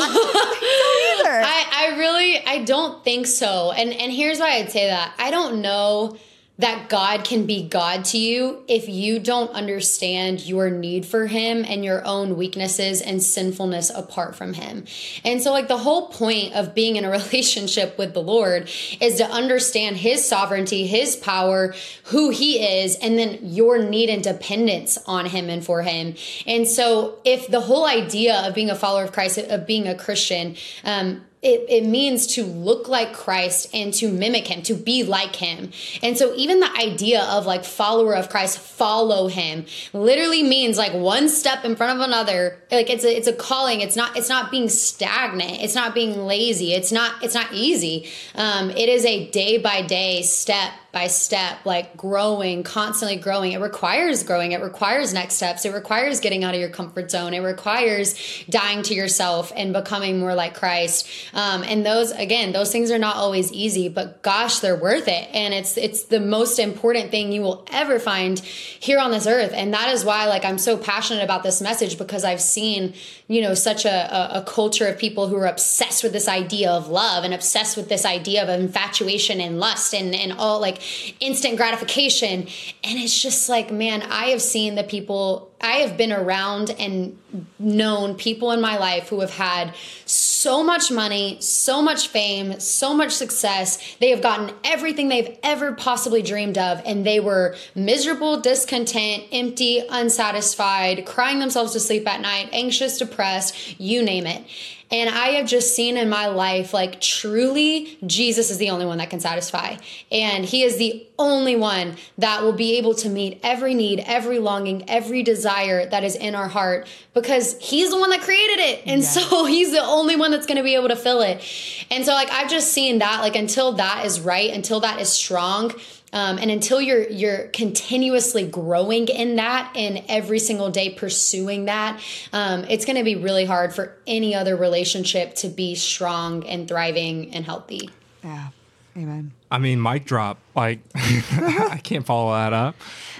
I, I really I don't think so. And and here's why I'd say that. I don't know that God can be God to you if you don't understand your need for him and your own weaknesses and sinfulness apart from him. And so like the whole point of being in a relationship with the Lord is to understand his sovereignty, his power, who he is, and then your need and dependence on him and for him. And so if the whole idea of being a follower of Christ, of being a Christian, um, it, it means to look like Christ and to mimic him, to be like him. And so even the idea of like follower of Christ, follow him, literally means like one step in front of another. Like it's a it's a calling. It's not it's not being stagnant. It's not being lazy. It's not it's not easy. Um, it is a day by day step by step, like growing, constantly growing. It requires growing. It requires next steps. It requires getting out of your comfort zone. It requires dying to yourself and becoming more like Christ. Um, and those, again, those things are not always easy, but gosh, they're worth it. And it's it's the most important thing you will ever find here on this earth. And that is why, like, I'm so passionate about this message because I've seen, you know, such a, a, a culture of people who are obsessed with this idea of love and obsessed with this idea of infatuation and lust and and all like instant gratification. And it's just like, man, I have seen the people, I have been around and known people in my life who have had so much money, so much fame, so much success. They have gotten everything they've ever possibly dreamed of, and they were miserable, discontent, empty, unsatisfied, crying themselves to sleep at night, anxious, depressed, you name it. And I have just seen in my life, like, truly, Jesus is the only one that can satisfy. And He is the only one that will be able to meet every need, every longing, every desire that is in our heart because He's the one that created it. And so He's the only one that's going to be able to fill it. And so, like, I've just seen that, like, until that is right, until that is strong, um, and until you're you're continuously growing in that and every single day pursuing that, um, it's going to be really hard for any other relationship to be strong and thriving and healthy. Yeah. Amen. I mean, mic drop. Like, I can't follow that up.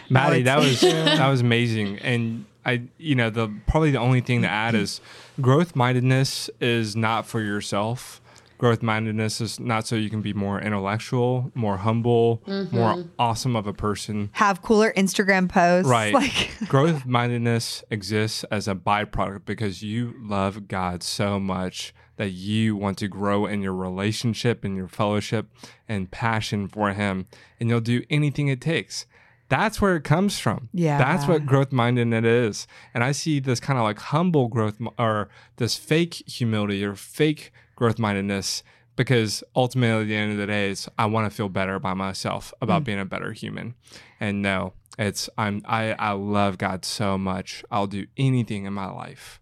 Madi, that was that was amazing. And I, you know, the probably the only thing to add is growth mindedness is not for yourself. Growth mindedness is not so you can be more intellectual, more humble, mm-hmm. more awesome of a person. Have cooler Instagram posts. Right. Like, Growth mindedness exists as a byproduct because you love God so much that you want to grow in your relationship and your fellowship and passion for Him, and you'll do anything it takes. That's where it comes from. Yeah. That's what growth mindedness is. And I see this kind of like humble growth or this fake humility or fake growth mindedness because ultimately at the end of the day is I want to feel better by myself about mm. being a better human. And no, it's I'm I I love God so much. I'll do anything in my life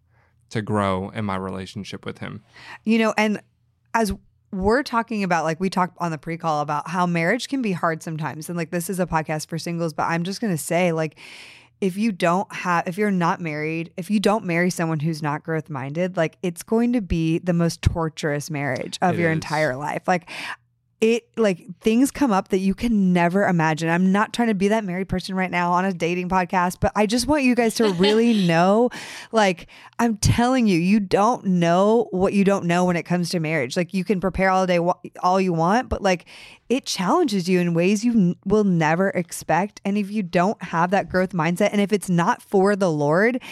to grow in my relationship with him. you know, and as we're talking about, like, we talked on the pre call about how marriage can be hard sometimes. And like, this is a podcast for singles, but I'm just going to say, like, if you don't have, if you're not married, if you don't marry someone who's not growth minded, like, it's going to be the most torturous marriage of It your is. entire life. Like, it like things come up that you can never imagine. I'm not trying to be that married person right now on a dating podcast, but I just want you guys to really know like I'm telling you, you don't know what you don't know when it comes to marriage. Like you can prepare all day all you want, but like it challenges you in ways you n- will never expect. And if you don't have that growth mindset and if it's not for the Lord,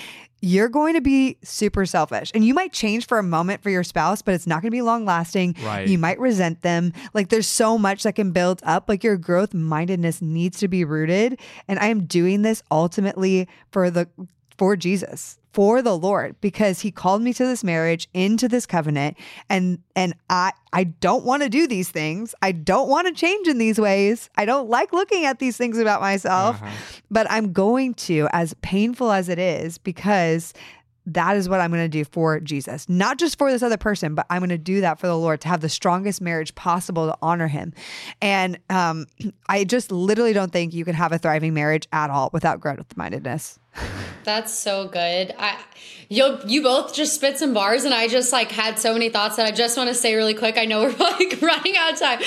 you're going to be super selfish and you might change for a moment for your spouse, but it's not going to be long lasting. Right. You might resent them. Like there's so much that can build up. Like your growth mindedness needs to be rooted. And I am doing this ultimately for the for Jesus, for the Lord, because he called me to this marriage, into this covenant. And and I I don't want to do these things. I don't want to change in these ways. I don't like looking at these things about myself. But I'm going to, as painful as it is, because that is what I'm going to do for Jesus, not just for this other person, but I'm going to do that for the Lord to have the strongest marriage possible to honor Him. And um, I just literally don't think you can have a thriving marriage at all without growth mindedness. That's so good. I you you both just spit some bars and I just like had so many thoughts that I just want to say really quick. I know we're like running out of time.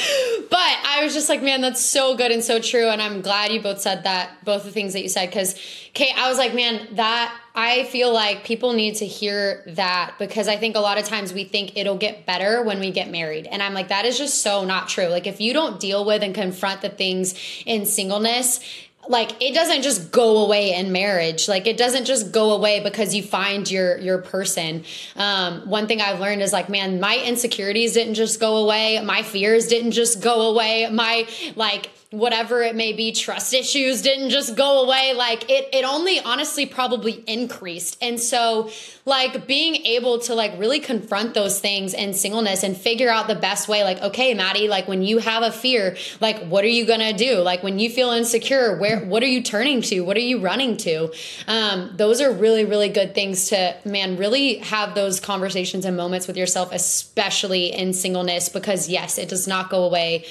But I was just like, man, that's so good and so true and I'm glad you both said that both the things that you said cuz Kait, I was like, man, that I feel like people need to hear that because I think a lot of times we think it'll get better when we get married. And I'm like, that is just so not true. Like, if you don't deal with and confront the things in singleness, like it doesn't just go away in marriage. Like it doesn't just go away because you find your your person. Um, one thing i've learned is like man my insecurities didn't just go away. My fears didn't just go away. My like whatever it may be trust issues didn't just go away. Like it it only honestly probably increased. And so like being able to like really confront those things in singleness and figure out the best way like okay madi like when you have a fear like what are you gonna do? Like when you feel insecure where what are you turning to? What are you running to? Um, those are really really good things to man really have those conversations and moments with yourself especially in singleness because yes it does not go away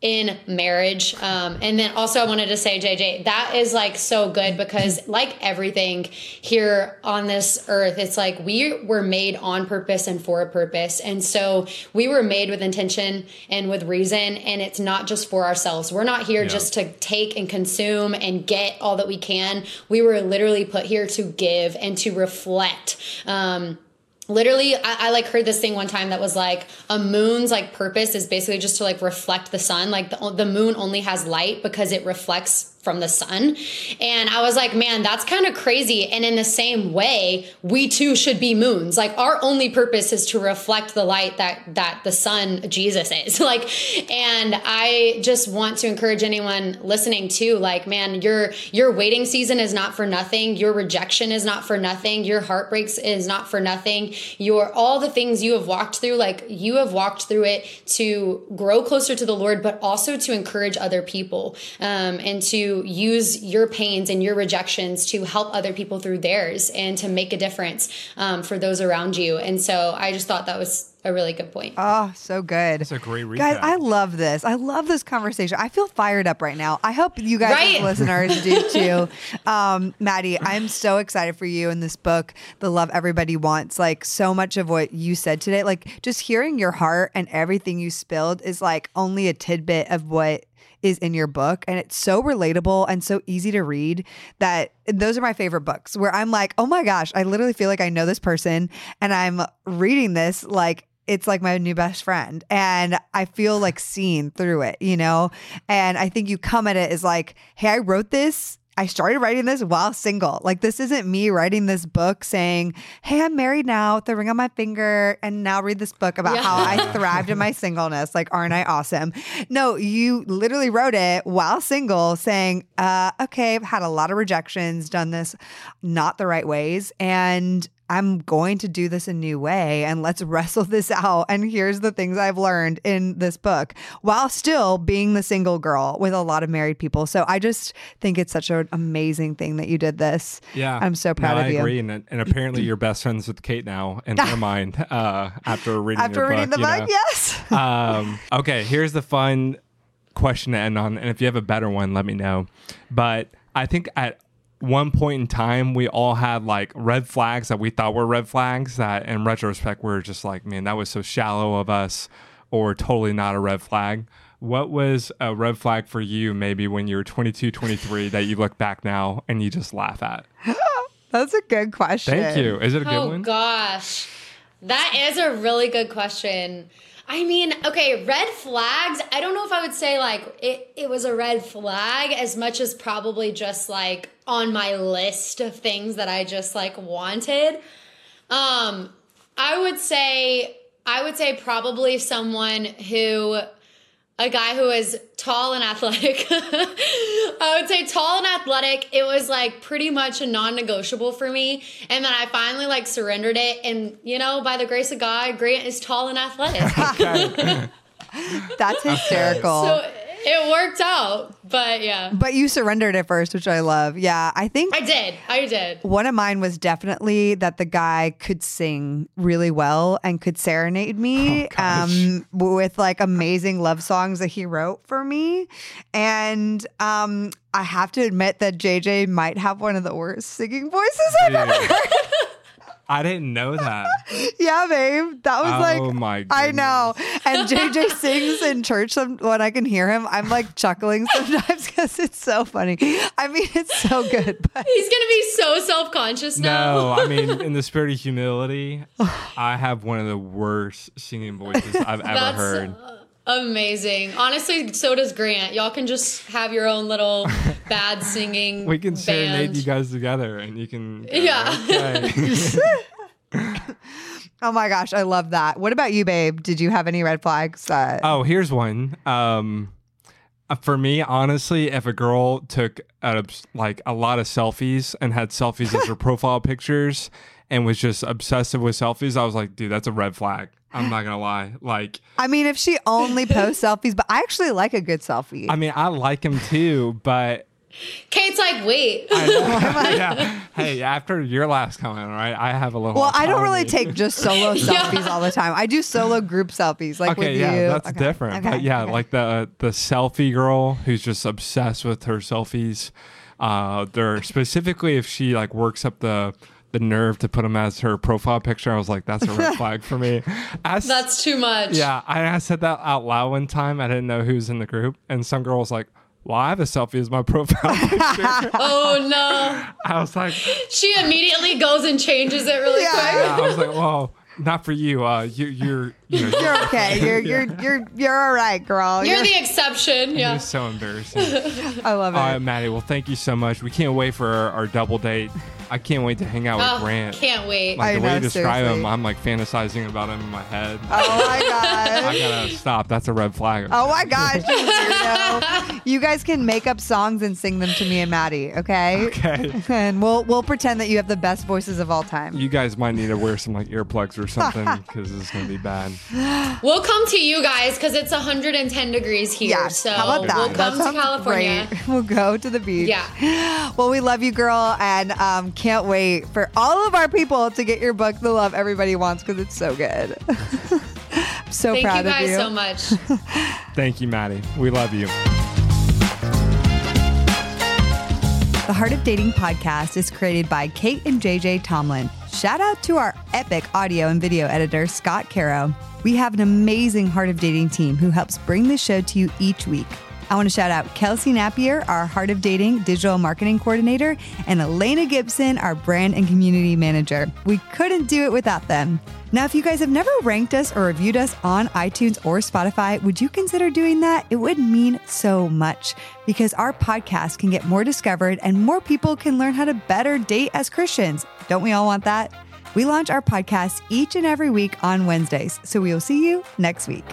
in marriage. Um, and then also, I wanted to say, JJ, that is like so good because, like everything here on this earth, it's like we were made on purpose and for a purpose. And so we were made with intention and with reason. And it's not just for ourselves. We're not here Yeah. just to take and consume and get all that we can. We were literally put here to give and to reflect. Um, literally I, I like heard this thing one time that was like a moon's like purpose is basically just to like reflect the sun. Like the, the moon only has light because it reflects from the sun. And i was like man that's kind of crazy. And in the same way we too should be moons. Like our only purpose is to reflect the light that that the sun jesus is. Like and i just want to encourage anyone listening too like man your your waiting season is not for nothing. Your rejection is not for nothing. Your heartbreaks is not for nothing. Your all the things you have walked through like you have walked through it to grow closer to the lord but also to encourage other people um, and to use your pains and your rejections to help other people through theirs and to make a difference um, for those around you and so i just thought that was a really good point Oh, so good. That's a great recap. Guys, I love this. I love this conversation. I feel fired up right now. I hope you guys, Right? listeners, do too. Um, Madi, I'm so excited for you in this book, The Love Everybody Wants. Like, so much of what you said today, like, just hearing your heart and everything you spilled is like only a tidbit of what is in your book and it's so relatable and so easy to read that those are my favorite books where I'm like, "Oh my gosh, I literally feel like I know this person and I'm reading this like it's like my new best friend and I feel like seen through it, you know? And I think you come at it as like, hey, I wrote this. I started writing this while single. Like, this isn't me writing this book saying, Hey, I'm married now with the ring on my finger, and now read this book about Yeah. how I thrived in my singleness. Like, aren't I awesome? No, you literally wrote it while single saying, uh, Okay, I've had a lot of rejections, done this not the right ways. And I'm going to do this a new way and let's wrestle this out. And here's the things I've learned in this book while still being the single girl with a lot of married people. So I just think it's such an amazing thing that you did this. Yeah, I'm so proud No, of I you. I agree, and, and apparently you're best friends with Kait now in her mind uh, after reading After reading book, the book, know. yes. um, okay, here's the fun question to end on, and if you have a better one, let me know. But I think at one point in time, we all had like red flags that we thought were red flags that, in retrospect, we are just like, man, that was so shallow of us, or totally not a red flag. What was a red flag for you, maybe when you were 22, 23, that you look back now and you just laugh at? That's a good question. Thank you. Is it a good Oh one? gosh. That is a really good question. I mean, okay, red flags. I don't know if I would say like it, it was a red flag as much as probably just like on my list of things that I just like wanted. Um, I would say I would say probably someone who a guy who is tall and athletic. I would say tall and athletic. It was like pretty much a non-negotiable for me. And then I finally like surrendered it. And you know, by the grace of God, Grant is tall and athletic. That's hysterical. so it worked out. But yeah. but you surrendered at first, which I love. Yeah, I think I did. I did. One of mine was definitely that the guy could sing really well and could serenade me Oh, um, with like amazing love songs that he wrote for me. And um, I have to admit that JJ might have one of the worst singing voices I've ever heard. I didn't know that. yeah, babe. That was Oh like, my I know. And JJ sings in church some, when I can hear him. I'm like chuckling sometimes because it's so funny. I mean, it's so good. But He's gonna be so self-conscious now. No, I mean, in the spirit of humility, I have one of the worst singing voices I've ever That's heard. uh, amazing. Honestly, so does Grant. Y'all can just have your own little bad singing. We can serenade band. you guys together, and you can. go, Yeah. okay. oh my gosh, I love that. What about you, babe? Did you have any red flags? Uh, oh, here's one. Um, Uh, For me, honestly, if a girl took a, like a lot of selfies and had selfies as her profile pictures and was just obsessive with selfies, I was like, dude, that's a red flag. I'm not gonna lie. Like, I mean, if she only posts selfies, but I actually like a good selfie. I mean, I like him too, but Kait's like, wait. yeah. Hey, after your last comment, right? I have a little. well, I don't really take just solo selfies all the time. I do solo group selfies, like Okay, with yeah, you. that's Okay, different. okay, but yeah, okay. like the the selfie girl who's just obsessed with her selfies. Uh, they're specifically if she like works up the the nerve to put them as her profile picture. I was like, that's a red flag for me. As, That's too much. yeah. I, I said that out loud one time. I didn't know who's in the group, and some girl was like. Well, I have a selfie as my profile picture. Oh no. I was like, She immediately goes and changes it really Yeah. quick. I was like, well, not for you. Uh, you, you're, you know, You're okay. You're you're you're you're all right, girl. You're the exception. Yeah. was so embarrassing. I love it. All right, Madi. Well, thank you so much. We can't wait for our, our double date. I can't wait to hang out with Oh, Grant. can't wait. Like I the way you describe seriously. him, I'm like fantasizing about him in my head. oh my god! I gotta stop. That's a red flag. Oh my gosh, you. You guys can make up songs and sing them to me and Madi, okay? Okay. And we'll we'll pretend that you have the best voices of all time. You guys might need to wear some like earplugs or something because this is gonna be bad. We'll come to you guys because it's 110 degrees here. Yeah, So how about that? we'll That come to California. great. We'll go to the beach. Yeah. Well, we love you, girl, and um, can't wait for all of our people to get your book, The Love Everybody Wants, because it's so good. I'm so Thank you proud guys of you. so much. Thank you, Madi. We love you. The Heart of Dating podcast is created by Kait and JJ Tomlin. Shout out to our epic audio and video editor, Scott Caro. We have an amazing Heart of Dating team who helps bring the show to you each week. I want to shout out Kelsey Napier, our Heart of Dating digital marketing coordinator, and Elena Gibson, our brand and community manager. We couldn't do it without them. Now, if you guys have never ranked us or reviewed us on iTunes or Spotify, would you consider doing that? It would mean so much because our podcast can get more discovered and more people can learn how to better date as Christians. Don't we all want that? We launch our podcast each and every week on Wednesdays, so we will see you next week.